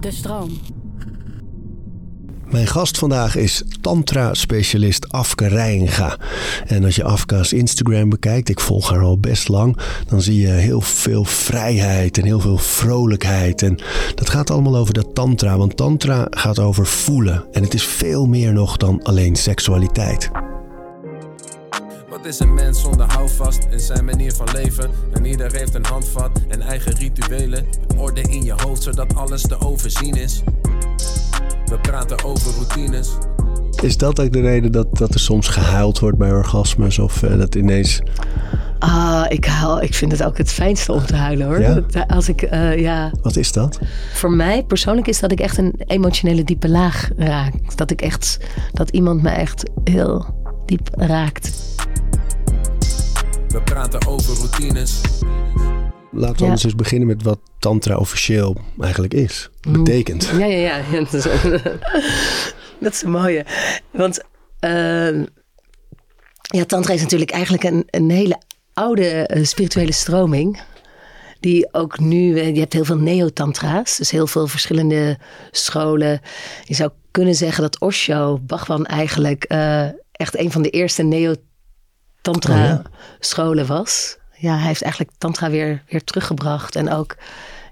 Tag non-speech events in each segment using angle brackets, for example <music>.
De stroom. Mijn gast vandaag is tantra-specialist Afke Rijnga. En als je Afka's Instagram bekijkt, ik volg haar al best lang, dan zie je heel veel vrijheid en heel veel vrolijkheid. En dat gaat allemaal over de tantra, want tantra gaat over voelen. En het is veel meer nog dan alleen seksualiteit. Wat is een mens zonder houvast in zijn manier van leven? En ieder heeft een handvat en eigen rituelen. Orde in je hoofd zodat alles te overzien is. We praten over routines. Is dat ook de reden dat, dat er soms gehuild wordt bij orgasmes? Of uh, dat ineens. Ah, ik huil. Ik vind het ook het fijnste om te huilen hoor. Ja? Als ik, uh, ja. Wat is dat? Voor mij persoonlijk is dat ik echt een emotionele diepe laag raak. Dat ik echt, dat iemand me echt heel diep raakt. We praten over routines. Laten we Ja. anders eens beginnen met wat tantra officieel eigenlijk is. Betekent. Ja, ja, ja. ja, <laughs> Dat is, <laughs> dat is een mooie. Want eh, ja, tantra is natuurlijk eigenlijk een, een hele oude eh, spirituele stroming. Die ook nu, eh, je hebt heel veel neotantra's. Dus heel veel verschillende scholen. Je zou kunnen zeggen dat Osho Bhagwan eigenlijk eh, echt een van de eerste neotantra Oh ja? scholen was. Ja, hij heeft eigenlijk tantra weer, weer teruggebracht. En ook,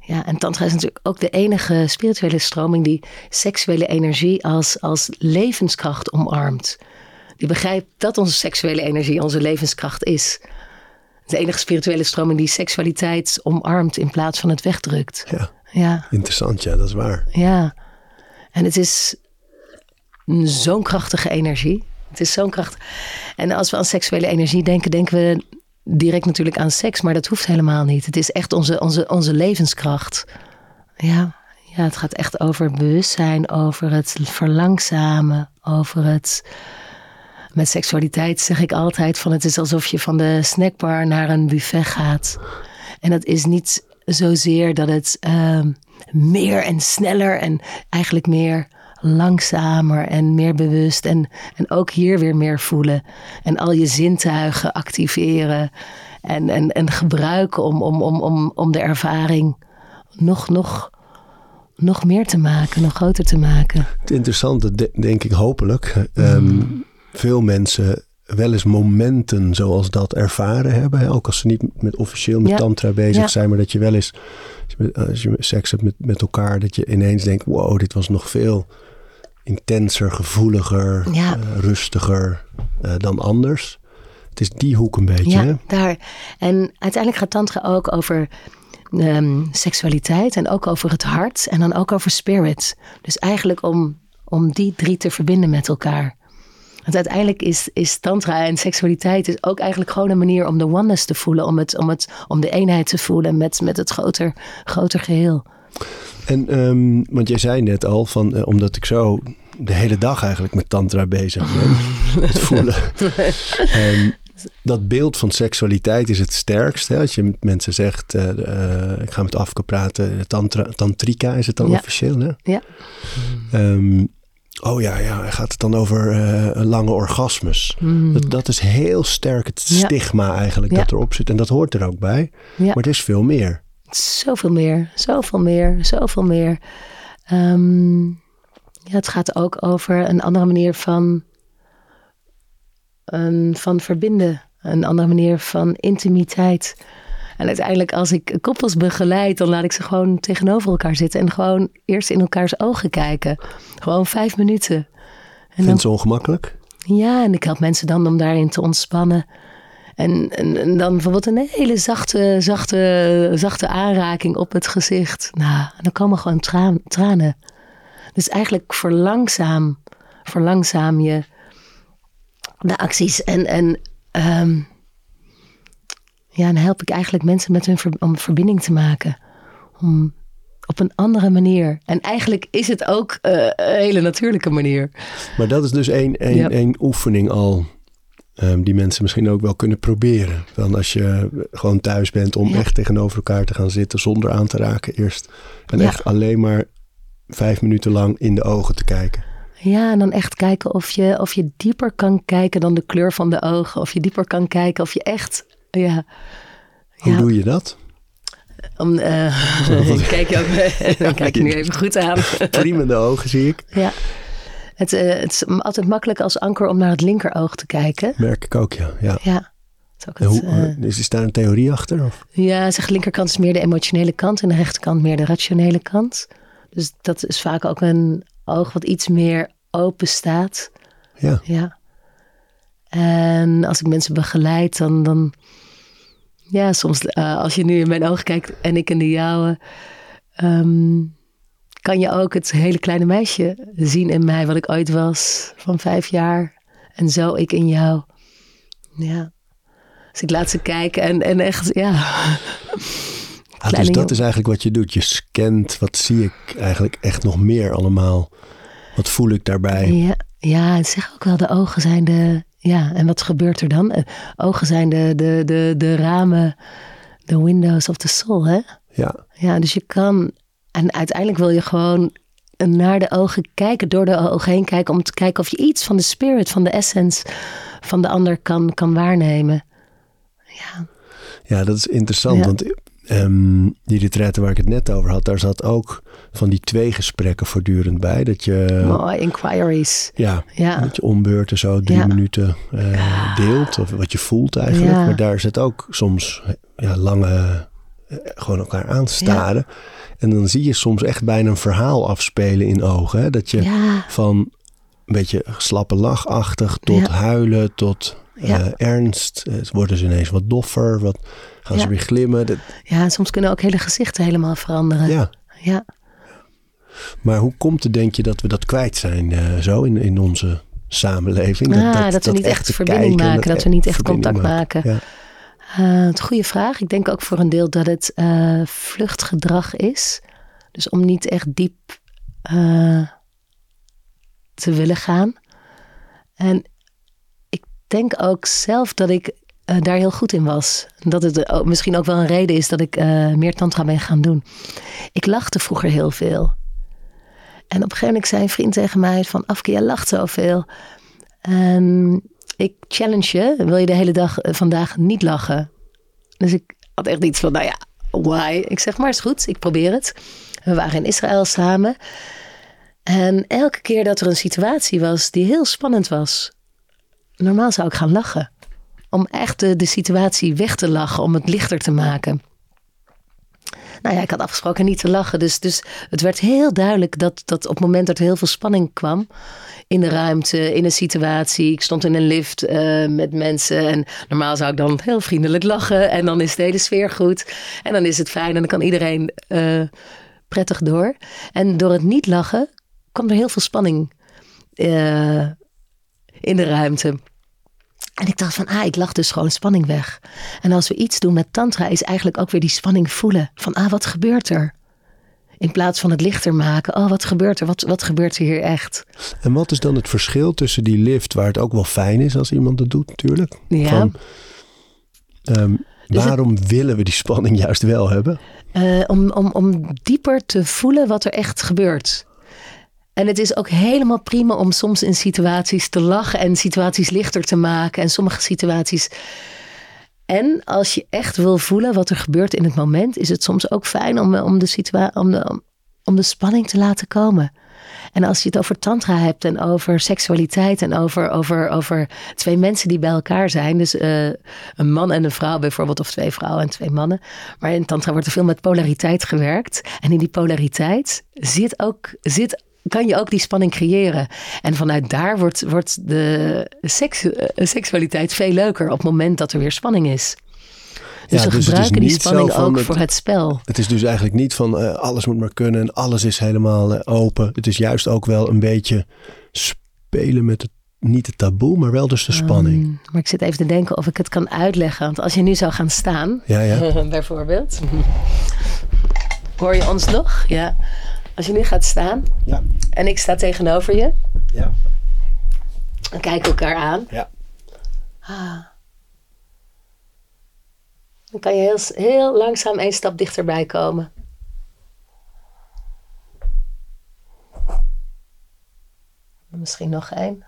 ja, en tantra is natuurlijk ook de enige spirituele stroming die seksuele energie als, als levenskracht omarmt. Die begrijpt dat onze seksuele energie onze levenskracht is. De enige spirituele stroming die seksualiteit omarmt in plaats van het wegdrukt. Ja, Ja, interessant, ja, dat is waar. ja. En het is zo'n krachtige energie. Het is zo'n kracht. En als we aan seksuele energie denken, denken we direct natuurlijk aan seks, maar dat hoeft helemaal niet. Het is echt onze, onze, onze levenskracht. Ja, ja, het gaat echt over bewustzijn, over het verlangzamen, over het. Met seksualiteit zeg ik altijd van het is alsof je van de snackbar naar een buffet gaat. En dat is niet zozeer dat het ehm, meer en sneller en eigenlijk meer langzamer en meer bewust. En, en ook hier weer meer voelen. En al je zintuigen activeren en, en, en gebruiken om, om, om, om, om de ervaring nog, nog, nog meer te maken, nog groter te maken. Het interessante, de- denk ik hopelijk, ehm, veel mensen wel eens momenten zoals dat ervaren hebben. Ook als ze niet met officieel met Ja. tantra bezig Ja. zijn, maar dat je wel eens, als je, met- als je seks hebt met, met elkaar, dat je ineens denkt, wow, dit was nog veel intenser, gevoeliger, Ja. eh, rustiger eh, dan anders. Het is die hoek een beetje, Ja, hè? daar. En uiteindelijk gaat tantra ook over ehm, seksualiteit en ook over het hart en dan ook over spirit. Dus eigenlijk om, om die drie te verbinden met elkaar. Want uiteindelijk is, is tantra en seksualiteit is ook eigenlijk gewoon een manier om de oneness te voelen, om, het, om, het, om de eenheid te voelen met, met het groter, groter geheel. En, ehm, want jij zei net al, van, eh, omdat ik zo de hele dag eigenlijk met tantra bezig ben, <laughs> het voelen. <laughs> Ehm, dat beeld van seksualiteit is het sterkst. Hè? Als je met mensen zegt, eh, eh, ik ga met Afke praten, tantra, tantrika is het dan Ja. officieel. Hè? Ja. Ehm, oh ja, ja, gaat het dan over eh, lange orgasmes? Dat, dat is heel sterk het Mm. Ja. stigma eigenlijk Ja. dat erop zit. En dat hoort er ook bij. Maar het is veel meer. Zoveel meer, zoveel meer, zoveel meer. Ehm, ja, het gaat ook over een andere manier van, van verbinden. Een andere manier van intimiteit. En uiteindelijk als ik koppels begeleid, dan laat ik ze gewoon tegenover elkaar zitten. En gewoon eerst in elkaars ogen kijken. Gewoon vijf minuten. En dan Vindt ze ongemakkelijk? ja, en ik help mensen dan om daarin te ontspannen. En, en, en dan bijvoorbeeld een hele zachte, zachte, zachte aanraking op het gezicht. Nou, dan komen gewoon traan- tranen. Dus eigenlijk verlangzaam, verlangzaam je de acties. En, en ehm, ja, dan help ik eigenlijk mensen met hun ver- om verbinding te maken. Om op een andere manier. En eigenlijk is het ook eh, een hele natuurlijke manier. Maar dat is dus één, één, Ja. één oefening al. Ehm, die mensen misschien ook wel kunnen proberen. Dan als je gewoon thuis bent om Ja. echt tegenover elkaar te gaan zitten zonder aan te raken eerst. En Ja. echt alleen maar vijf minuten lang in de ogen te kijken. Ja, en dan echt kijken of je, of je dieper kan kijken dan de kleur van de ogen. Of je dieper kan kijken of je echt. Ja, Hoe Ja. doe je dat? Om, uh, <laughs> <laughs> kijk je ook, <laughs> dan kijk je nu even goed aan. Priemende ogen zie ik. Ja. Het, uh, het, is altijd makkelijk als anker om naar het linkeroog te kijken. Merk ik ook, ja. ja. ja. Het, hoe, uh, is daar een theorie achter? Of? Ja, zeg linkerkant is meer de emotionele kant en de rechterkant meer de rationele kant. Dus dat is vaak ook een oog wat iets meer open staat. Ja. ja. En als ik mensen begeleid, dan, dan ja, soms uh, als je nu in mijn ogen kijkt en ik in de jouwe, um, kan je ook het hele kleine meisje zien in mij, wat ik ooit was, van vijf jaar. En zo ik in jou. Ja. Dus ik laat ze kijken en, en echt, ja. <laughs> Ah, dus dat is eigenlijk wat je doet. Je scant, wat zie ik eigenlijk echt nog meer allemaal? Wat voel ik daarbij? Ja, ja zeg ook wel, de ogen zijn de, ja, en wat gebeurt er dan? Ogen zijn de, de, de, de ramen, de windows of the soul, hè? Ja. Ja, dus je kan, en uiteindelijk wil je gewoon naar de ogen kijken, door de ogen heen kijken, om te kijken of je iets van de spirit, van de essence van de ander kan, kan waarnemen. Ja. Ja, dat is interessant, want um, die retraite waar ik het net over had, daar zat ook van die twee gesprekken voortdurend bij. Dat je. Mooi, inquiries. Ja, ja. dat je ombeurten zo drie Ja. minuten eh, deelt. Of wat je voelt eigenlijk. Maar daar zit ook soms ja, lange. Eh, gewoon elkaar aanstaren. En dan zie je soms echt bijna een verhaal afspelen in ogen. Hè? Dat je Ja. van een beetje slappe lachachtig tot Ja. huilen tot eh, ernst. Eh, worden ze ineens wat doffer. Wat, gaan ze weer glimmen. Dat, ja, en soms kunnen ook hele gezichten helemaal veranderen. ja. ja. Maar hoe komt het, denk je, dat we dat kwijt zijn eh, zo in, in onze samenleving? Ah, dat we niet echt verbinding maken, dat we niet echt contact maken. Ja. Eh, het goede vraag. Ik denk ook voor een deel dat het eh, vluchtgedrag is. Dus om niet echt diep eh, te willen gaan. En ik denk ook zelf dat ik daar heel goed in was. Dat het misschien ook wel een reden is dat ik meer tantra ben gaan doen. Ik lachte vroeger heel veel. En op een gegeven moment zei een vriend tegen mij van... Afke, jij lacht zoveel. En ik challenge je. Wil je de hele dag eh, vandaag niet lachen? Dus ik had echt iets van, nou ja, why? Ik zeg, maar is goed, ik probeer het. We waren in Israël samen. En elke keer dat er een situatie was die heel spannend was... Normaal zou ik gaan lachen. Om echt de, de situatie weg te lachen, om het lichter te maken. Nou ja, ik had afgesproken niet te lachen. Dus, dus het werd heel duidelijk dat, dat op het moment dat er heel veel spanning kwam in de ruimte, in een situatie. Ik stond in een lift eh, met mensen en normaal zou ik dan heel vriendelijk lachen. En dan is de hele sfeer goed. En dan is het fijn en dan kan iedereen eh, prettig door. En door het niet lachen kwam er heel veel spanning eh, in de ruimte. En ik dacht van, ah, ik lach dus gewoon spanning weg. En als we iets doen met tantra, is eigenlijk ook weer die spanning voelen. Van, ah, wat gebeurt er? In plaats van het lichter maken. Oh, wat gebeurt er? Wat, wat gebeurt er hier echt? En wat is dan het verschil tussen die lift, waar het ook wel fijn is als iemand het doet, natuurlijk. Ja. Van, ehm, Dus waarom willen we die spanning <laughs> juist wel hebben? Eh, om, om, om dieper te voelen wat er echt gebeurt. En het is ook helemaal prima om soms in situaties te lachen en situaties lichter te maken. En sommige situaties. En als je echt wil voelen wat er gebeurt in het moment, is het soms ook fijn om, om, de, situa om, de, om, om de spanning te laten komen. En als je het over tantra hebt en over seksualiteit en over, over, over twee mensen die bij elkaar zijn. Dus eh, een man en een vrouw bijvoorbeeld, of twee vrouwen en twee mannen. Maar in tantra wordt er veel met polariteit gewerkt. En in die polariteit zit ook, zit, kan je ook die spanning creëren. En vanuit daar wordt, wordt de seks, eh, seksualiteit veel leuker op het moment dat er weer spanning is. Dus Ja, we dus het is gebruiken die spanning ook het- voor het spel. Het is dus eigenlijk niet van eh, alles moet maar kunnen en alles is helemaal eh, open. Het is juist ook wel een beetje spelen met het, niet het taboe, maar wel dus de spanning. Um, maar ik zit even te denken of ik het kan uitleggen. Want als je nu zou gaan staan, Ja, ja. <laughs> bijvoorbeeld. Hoor je ons nog? Ja. Als je nu gaat staan Ja. en ik sta tegenover je, Ja. dan kijken we elkaar aan. Ja. Ah. Dan kan je heel, heel langzaam één stap dichterbij komen. Misschien nog één.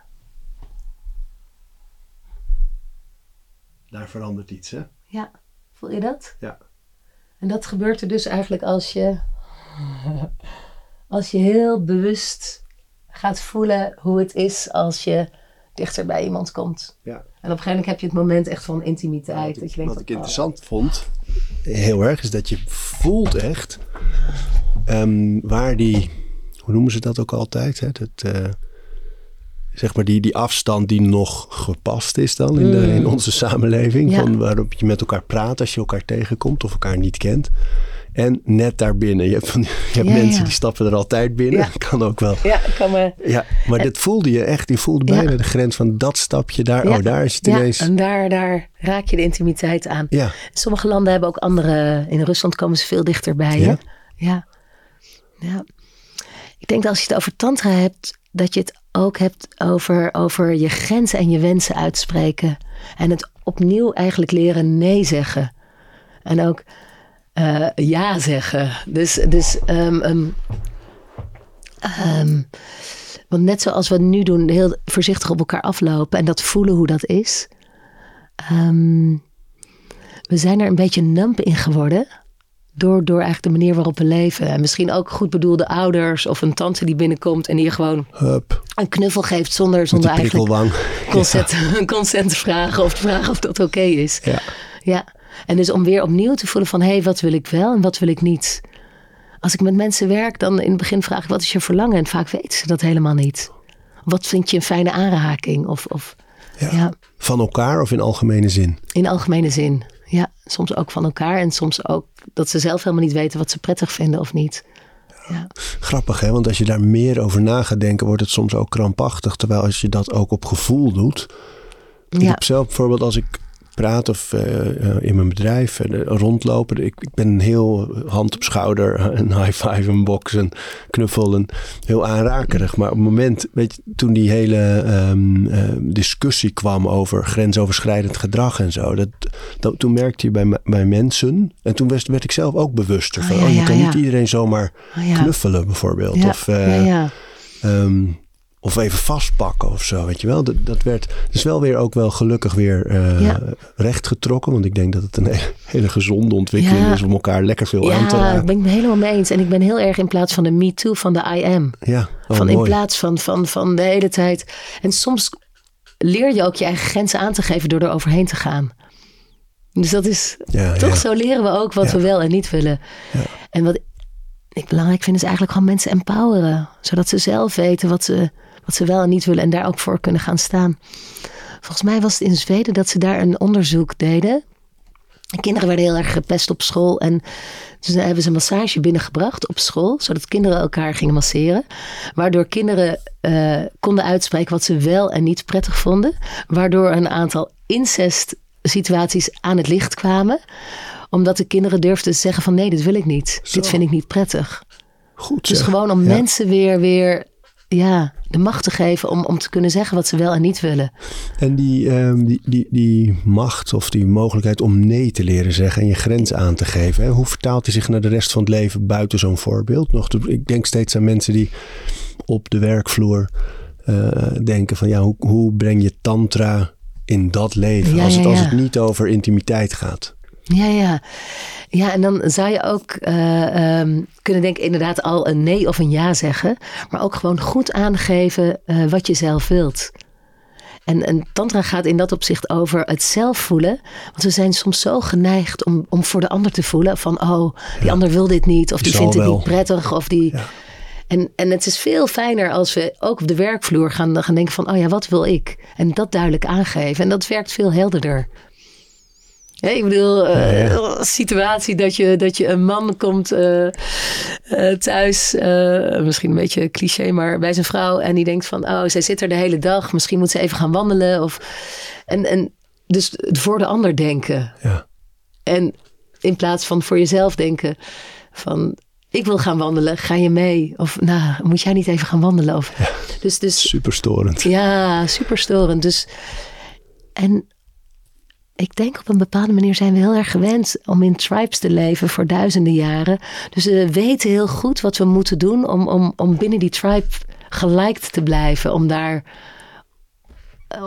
Daar verandert iets, hè? Ja, voel je dat? Ja. En dat gebeurt er dus eigenlijk als je, <laughs> als je heel bewust gaat voelen hoe het is als je dichter bij iemand komt. Ja. En op een gegeven moment heb je het moment echt van intimiteit. dat je denkt Wat ik oh, interessant vond, heel erg, is dat je voelt echt ehm, waar die, hoe noemen ze dat ook altijd? Hè? Dat, eh, zeg maar die, die afstand die nog gepast is dan in, de, in onze samenleving. Mm. Ja. Van waarop je met elkaar praat als je elkaar tegenkomt of elkaar niet kent. En net daarbinnen. Je hebt, van, je hebt Ja, mensen ja. die stappen er altijd binnen. Ja. <laughs> Kan ook wel. Ja, kan me... Ja, maar dit voelde je echt. Je voelde bijna de grens van dat stapje daar. Oh, daar is het ja, ineens. en daar, daar raak je de intimiteit aan. Ja, Sommige landen hebben ook andere. In Rusland komen ze veel dichterbij. Ja? Ja. ja. Ik denk dat als je het over tantra hebt, dat je het ook hebt over, over je grenzen en je wensen uitspreken. En het opnieuw eigenlijk leren nee zeggen. En ook eh, ja zeggen. Dus, dus ehm, ehm, ehm, want net zoals we nu doen, heel voorzichtig op elkaar aflopen en dat voelen hoe dat is. We zijn er een beetje numb in geworden. Door, door eigenlijk de manier waarop we leven. En misschien ook goed bedoelde ouders of een tante die binnenkomt en die je gewoon hup. een knuffel geeft zonder, zonder de eigenlijk consent, <laughs> consent te vragen of te vragen of dat oké is. Ja. Ja, en dus om weer opnieuw te voelen van hé, hey, wat wil ik wel en wat wil ik niet. Als ik met mensen werk, dan in het begin vraag ik wat is je verlangen? En vaak weten ze dat helemaal niet. Wat vind je een fijne aanraking? Of, of Ja. ja, Van elkaar of in algemene zin? in algemene zin. Ja, soms ook van elkaar en soms ook dat ze zelf helemaal niet weten wat ze prettig vinden of niet. Ja, Grappig hè, want als je daar meer over na gaat denken, wordt het soms ook krampachtig. Terwijl als je dat ook op gevoel doet. Ik ja. heb zelf bijvoorbeeld als ik praat of eh, eh, in mijn bedrijf eh, rondlopen. Ik, ik ben heel hand op schouder, <laughs> een high five, een box, een knuffel, een, heel aanrakerig. Maar op het moment, weet je, toen die hele ehm, eh, discussie kwam over grensoverschrijdend gedrag en zo. Dat, dat, toen merkte je bij, bij mensen, en toen werd, werd ik zelf ook bewuster van, Oh, ja, oh, je ja, kan ja. niet iedereen zomaar Oh, knuffelen bijvoorbeeld. Ja, Of. Ehm, of even vastpakken of zo, weet je wel. Dat, dat werd dus wel weer ook wel gelukkig weer eh Ja. rechtgetrokken. Want ik denk dat het een hele, gezonde ontwikkeling Ja. is om elkaar lekker veel aan te Ja, raken. ben ik het helemaal mee eens. En ik ben heel erg in plaats van de me too, van de I am. Ja, oh, van in plaats van, van, van de hele tijd. En soms leer je ook je eigen grenzen aan te geven door er overheen te gaan. Dus dat is Ja, toch ja. zo leren we ook wat Ja. we wel en niet willen. Ja. En wat ik belangrijk vind is eigenlijk gewoon mensen empoweren. Zodat ze zelf weten wat ze, wat ze wel en niet willen en daar ook voor kunnen gaan staan. Volgens mij was het in Zweden dat ze daar een onderzoek deden. De kinderen werden heel erg gepest op school. En dus hebben ze een massage binnengebracht op school. Zodat kinderen elkaar gingen masseren. Waardoor kinderen eh, konden uitspreken wat ze wel en niet prettig vonden. Waardoor een aantal incest situaties aan het licht kwamen. Omdat de kinderen durfden te zeggen van nee, dit wil ik niet. Zo. Dit vind ik niet prettig. Goed Dus gewoon om Ja. mensen weer, weer ja, de macht te geven om, om te kunnen zeggen wat ze wel en niet willen. En die, ehm, die, die, die macht of die mogelijkheid om nee te leren zeggen en je grens aan te geven. Hè? Hoe vertaalt die zich naar de rest van het leven buiten zo'n voorbeeld? Nog, ik denk steeds aan mensen die op de werkvloer eh, denken van ja, hoe, hoe breng je tantra in dat leven? Ja, als, het, ja, als het niet over intimiteit gaat. Ja, ja. Ja, en dan zou je ook eh, ehm, kunnen denken, inderdaad, al een nee of een ja zeggen. Maar ook gewoon goed aangeven eh, wat je zelf wilt. En, en Tantra gaat in dat opzicht over het zelf voelen. Want we zijn soms zo geneigd om, om voor de ander te voelen: van oh, die ander wil dit niet, of Die vindt het wel. niet prettig, of die. Ja. En, en het is veel fijner als we ook op de werkvloer gaan, gaan denken: van oh ja, wat wil ik? En dat duidelijk aangeven. En dat werkt veel helderder. Ja, ik bedoel, eh, een situatie dat je, dat je een man komt eh, eh, thuis, eh, misschien een beetje cliché, maar bij zijn vrouw. En die denkt van, oh, zij zit er de hele dag. Misschien moet ze even gaan wandelen. Of, en, en dus voor de ander denken. Ja. En in plaats van voor jezelf denken van, ik wil gaan wandelen, ga je mee? Of, nou, moet jij niet even gaan wandelen? Of, dus, dus Super storend. ja, super storend. Dus, en ik denk op een bepaalde manier zijn we heel erg gewend om in tribes te leven voor duizenden jaren. Dus we weten heel goed wat we moeten doen om, om, om binnen die tribe geliked te blijven. Om daar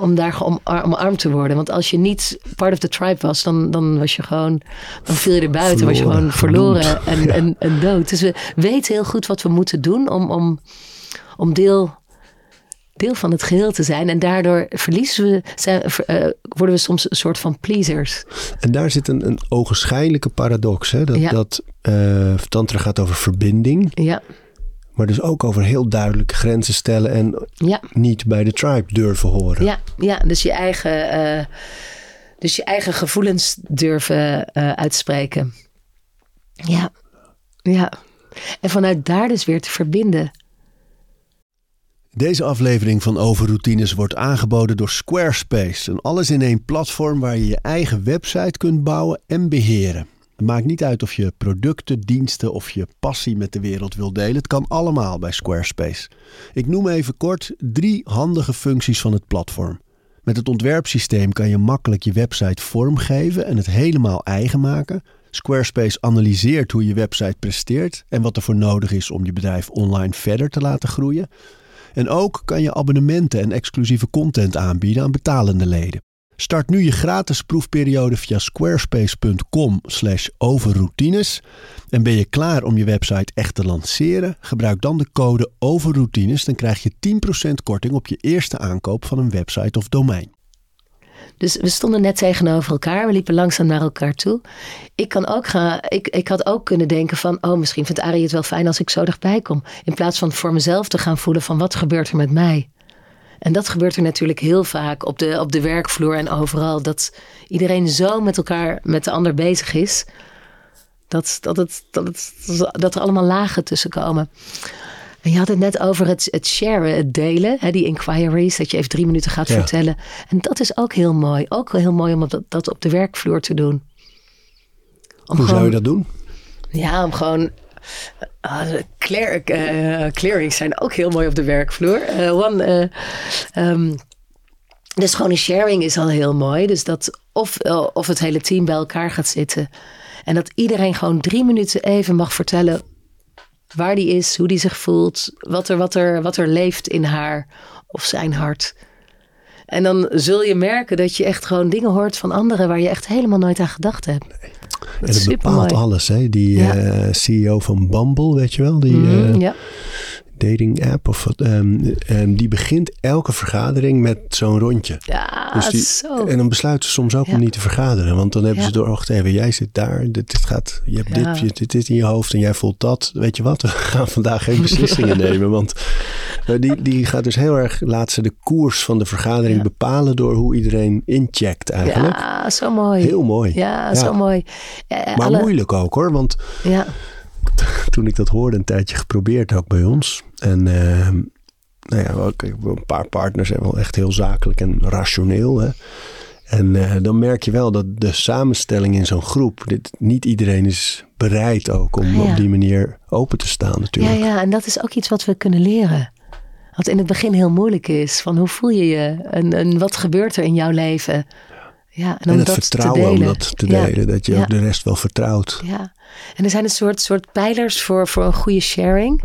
om daar omarmd te worden. Want als je niet part of the tribe was, dan, dan was je gewoon, dan viel je er buiten, was je gewoon verloren en, Ja. en, en dood. Dus we weten heel goed wat we moeten doen om, om, om deel, deel van het geheel te zijn. En daardoor verliezen we, zijn, eh, worden we soms een soort van pleasers. En daar zit een, een ogenschijnlijke paradox. Hè? Dat, Ja. dat eh, Tantra gaat over verbinding, Ja, maar dus ook over heel duidelijke grenzen stellen en ja. niet bij de tribe durven horen. Ja, ja dus, je eigen, eh, dus je eigen gevoelens durven uitspreken. Ja, ja. En vanuit daar dus weer te verbinden. Deze aflevering van Overroutines wordt aangeboden door Squarespace. Een alles-in-één platform waar je je eigen website kunt bouwen en beheren. Het maakt niet uit of je producten, diensten of je passie met de wereld wil delen. Het kan allemaal bij Squarespace. Ik noem even kort drie handige functies van het platform. Met het ontwerpsysteem kan je makkelijk je website vormgeven en het helemaal eigen maken. Squarespace analyseert hoe je website presteert en wat er voor nodig is om je bedrijf online verder te laten groeien. En ook kan je abonnementen en exclusieve content aanbieden aan betalende leden. Start nu je gratis proefperiode via squarespace.com slash overroutines. En ben je klaar om je website echt te lanceren? Gebruik dan de code overroutines. Dan krijg je 10% korting op je eerste aankoop van een website of domein. Dus we stonden net tegenover elkaar. We liepen langzaam naar elkaar toe. Ik, kan ook gaan, ik, ik had ook kunnen denken van... oh, misschien vindt Arie het wel fijn als ik zo dichtbij kom. In plaats van voor mezelf te gaan voelen van... wat gebeurt er met mij? En dat gebeurt er natuurlijk heel vaak op de, op de werkvloer en overal. Dat iedereen zo met elkaar, met de ander bezig is... dat, dat, het, dat, dat er allemaal lagen tussen komen. En je had het net over het, het sharen, het delen, hè, die inquiries, dat je even drie minuten gaat Ja. vertellen. En dat is ook heel mooi. Ook heel mooi om dat, dat op de werkvloer te doen. Om Hoe zou je dat doen? Ja, om gewoon. clear, eh, clearings zijn ook heel mooi op de werkvloer. One, eh, ehm, dus gewoon een sharing is al heel mooi. Dus dat of, of het hele team bij elkaar gaat zitten. En dat iedereen gewoon drie minuten even mag vertellen waar die is, hoe die zich voelt, wat er, wat er, wat er leeft in haar of zijn hart. En dan zul je merken dat je echt gewoon dingen hoort van anderen waar je echt helemaal nooit aan gedacht hebt. Dat En dat bepaalt alles. Hè? Die Ja. eh, CEO van Bumble, weet je wel? Die, eh, ja. Dating app. Of wat, en die begint elke vergadering met zo'n rondje. ja, Dus die- zo. En dan besluiten ze soms ook Ja. om niet te vergaderen. Want dan hebben Ja. ze door, wacht even, jij zit daar, dit, dit gaat, je hebt Ja. dit, je, dit is in je hoofd en jij voelt dat. Weet je wat, we gaan vandaag geen <laughs> beslissingen nemen. Want eh, die, die gaat dus heel erg, laat ze de koers van de vergadering bepalen door hoe iedereen incheckt eigenlijk. Ja, zo mooi. Heel mooi. Ja, zo mooi. Ja, Maar alle- moeilijk ook hoor, want Ja, <laughs> toen ik dat hoorde een tijdje geprobeerd ook bij ons. En ehm, nou ja, ook, een paar partners zijn wel echt heel zakelijk en rationeel. Hè? En eh, dan merk je wel dat de samenstelling in zo'n groep, dit, niet iedereen is bereid ook om Ah, ja. op die manier open te staan ja, natuurlijk. ja, en dat is ook iets wat we kunnen leren. Wat in het begin heel moeilijk is. Van hoe voel je je? En, en wat gebeurt er in jouw leven? Ja, en, het dat vertrouwen te om dat te Ja, delen, dat je Ja. ook de rest wel vertrouwt. Ja, en er zijn een soort, soort pijlers voor, voor een goede sharing.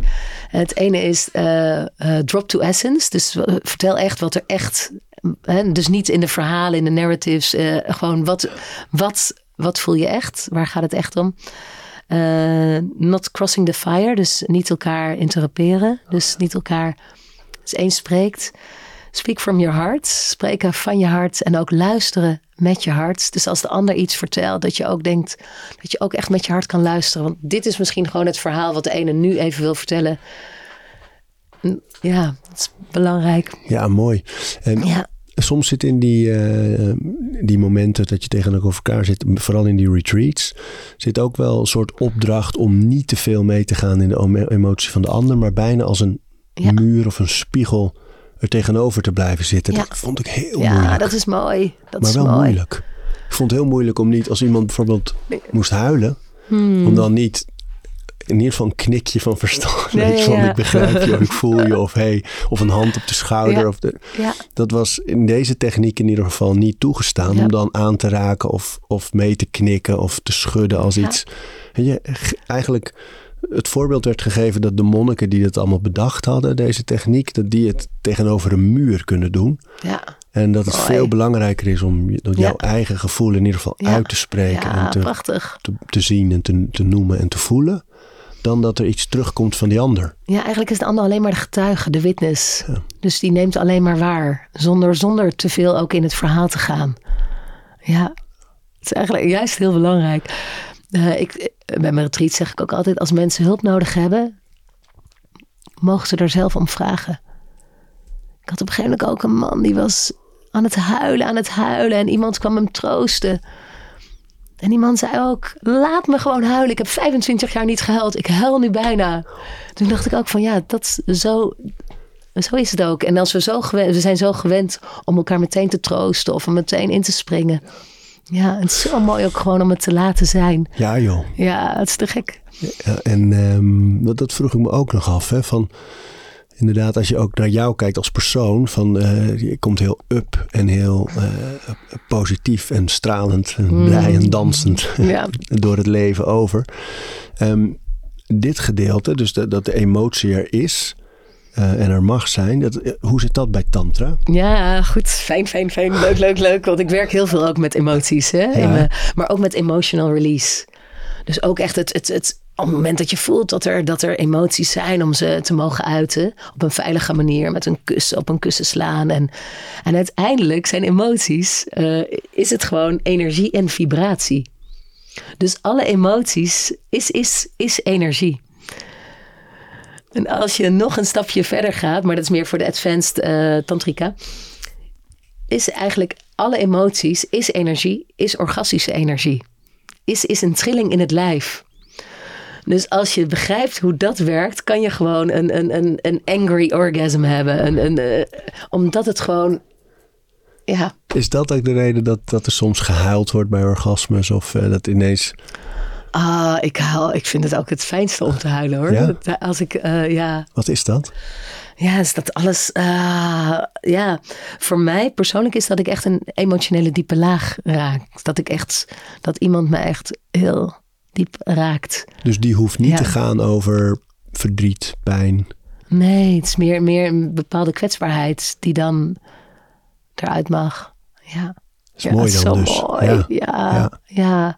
Het ene is eh, eh, drop to essence. Dus eh, vertel echt wat er echt. Hè, dus niet in de verhalen, in de narratives. gewoon wat, wat, wat voel je echt? Waar gaat het echt om? Not crossing the fire. Dus niet elkaar interruperen. Dus niet elkaar. Één spreekt. Speak from your heart. Spreken van je hart. En ook luisteren met je hart. Dus als de ander iets vertelt, dat je ook denkt. dat je ook echt met je hart kan luisteren. Want dit is misschien gewoon het verhaal wat de ene nu even wil vertellen. En Ja, dat is belangrijk. Ja, mooi. En Ja, soms zit in die, eh, die momenten dat je tegenover elkaar zit, vooral in die retreats, zit ook wel een soort opdracht om niet te veel mee te gaan in de emo- emotie van de ander, maar bijna als een Ja. muur of een spiegel er tegenover te blijven zitten. Ja. Dat vond ik heel ja moeilijk. dat is mooi. Dat maar is wel mooi. moeilijk. Ik vond het heel moeilijk om niet, als iemand bijvoorbeeld moest huilen, Hmm. om dan niet in ieder geval een knikje van verstand. Nee, weet je, van ja. ik begrijp je of ik voel je <laughs> of hey, of een hand op de schouder. Ja. Of de, Ja, dat was in deze techniek in ieder geval niet toegestaan. Ja. Om dan aan te raken of, of mee te knikken of te schudden als Ja. iets. Je, eigenlijk het voorbeeld werd gegeven dat de monniken die het allemaal bedacht hadden, deze techniek, dat die het tegenover een muur kunnen doen. ja, En dat het Mooi. veel belangrijker is om jouw eigen gevoel in ieder geval Ja. uit te spreken Ja, en te, te zien en te, te noemen en te voelen. Dan dat er iets terugkomt van die ander. Ja, eigenlijk is de ander alleen maar de getuige, de witness. Dus die neemt alleen maar waar. Zonder, zonder te veel ook in het verhaal te gaan. Ja, het is eigenlijk juist heel belangrijk. Eh, ik, bij mijn retreat zeg ik ook altijd... als mensen hulp nodig hebben... mogen ze er zelf om vragen. Ik had op een gegeven moment ook een man... die was aan het huilen, aan het huilen... en iemand kwam hem troosten... En die man zei ook, laat me gewoon huilen. Ik heb 25 jaar niet gehuild. Ik huil nu bijna. Toen dacht ik ook van ja, dat zo, zo is het ook. En als we zo we zijn zo gewend om elkaar meteen te troosten of om meteen in te springen. Ja, het is zo mooi ook gewoon om het te laten zijn. Ja joh. Ja, het is te gek. Ja, en ehm, dat, dat vroeg ik me ook nog af. Hè, van, inderdaad, als je ook naar jou kijkt als persoon. Van, eh, je komt heel up en heel eh, positief en stralend en blij en dansend <laughs> Ja. <laughs> door het leven over. Ehm, dit gedeelte, dus dat de emotie er is eh, en er mag zijn. Dat, eh, hoe zit dat bij tantra? Ja, goed. Fijn, fijn, fijn. Leuk, leuk, leuk. Want ik werk heel veel ook met emoties. Hè? Maar ook met emotional release. Dus ook echt het, het, het, op het moment dat je voelt dat er, dat er emoties zijn om ze te mogen uiten. Op een veilige manier. Met een kus op een kussen slaan. En, en uiteindelijk zijn emoties, eh, is het gewoon energie en vibratie. Dus alle emoties is, is, is energie. En als je nog een stapje verder gaat, maar dat is meer voor de advanced eh, tantrika, is eigenlijk alle emoties, is energie, is orgastische energie. Is, is een trilling in het lijf. Dus als je begrijpt hoe dat werkt, kan je gewoon een, een, een, een angry orgasm hebben. Een, eh, omdat het gewoon, ja, Is dat ook de reden dat, dat er soms gehuild wordt bij orgasmes? Of eh, dat ineens... ah, ik, huil, ik vind het ook het fijnste om te huilen hoor. Ja? Dat- Als ik, eh, ja, Wat is dat? Ja, is dat alles. ah, ja, voor mij persoonlijk is dat ik echt een emotionele diepe laag raak. Dat ik echt, dat iemand me echt heel diep raakt. Dus die hoeft niet Ja. te gaan over verdriet, pijn. Nee, het is meer, meer een bepaalde kwetsbaarheid die dan eruit mag. Ja. is ja, mooi dan zo dus. mooi. Ja. Ja, Ja.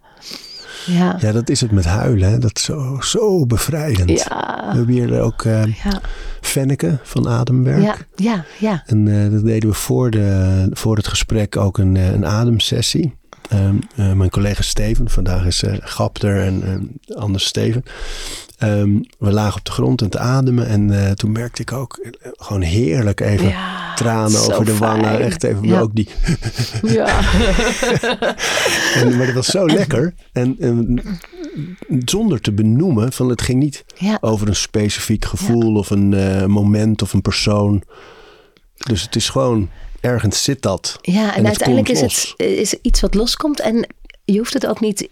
Ja, ja. Dat is het met huilen. Hè? Dat is zo, zo bevrijdend. Ja. We hebben hier ook Ja, Fenneke van Ademwerk. ja, ja, ja. En eh, dat deden we voor, de, voor het gesprek ook een, eh, een ademsessie. Ehm, eh, mijn collega Steven, vandaag is Gapter en anders Steven. Ehm, we lagen op de grond en te ademen. En eh, toen merkte ik ook eh, gewoon heerlijk even Ja, tranen over de wangen. Echt even Ja. ook die. <laughs> Ja. <laughs> En, maar dat was zo lekker. En, en zonder te benoemen, van het ging niet Ja. over een specifiek gevoel of een eh, moment of een persoon. Dus het is gewoon, ergens zit dat. Ja, en, uiteindelijk is los. het is iets wat loskomt. En je hoeft het ook niet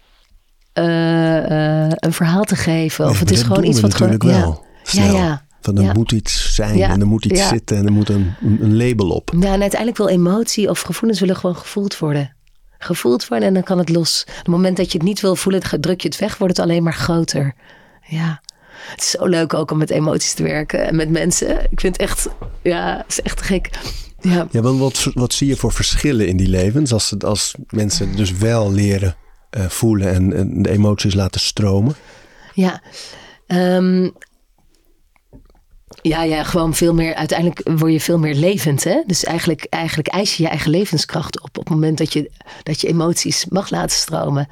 een verhaal te geven. Of Nee, het is gewoon iets wat gewoon. Ja. Van er Ja. moet iets zijn Ja. en er moet iets Ja. zitten en er moet een, een label op. Ja, en uiteindelijk wil emotie of gevoelens willen gewoon gevoeld worden. Gevoeld worden en dan kan het los. Op het moment dat je het niet wil voelen, druk je het weg, wordt het alleen maar groter. Ja. Het is zo leuk ook om met emoties te werken en met mensen. Ik vind het echt, ja, het is echt gek. Ja. Ja, want wat, wat zie je voor verschillen in die levens als, als mensen dus wel leren eh, voelen en, en de emoties laten stromen? Ja. Ehm, ja, ja, gewoon veel meer. Uiteindelijk word je veel meer levend. Hè? Dus eigenlijk, eigenlijk eis je je eigen levenskracht op. Op het moment dat je, dat je emoties mag laten stromen.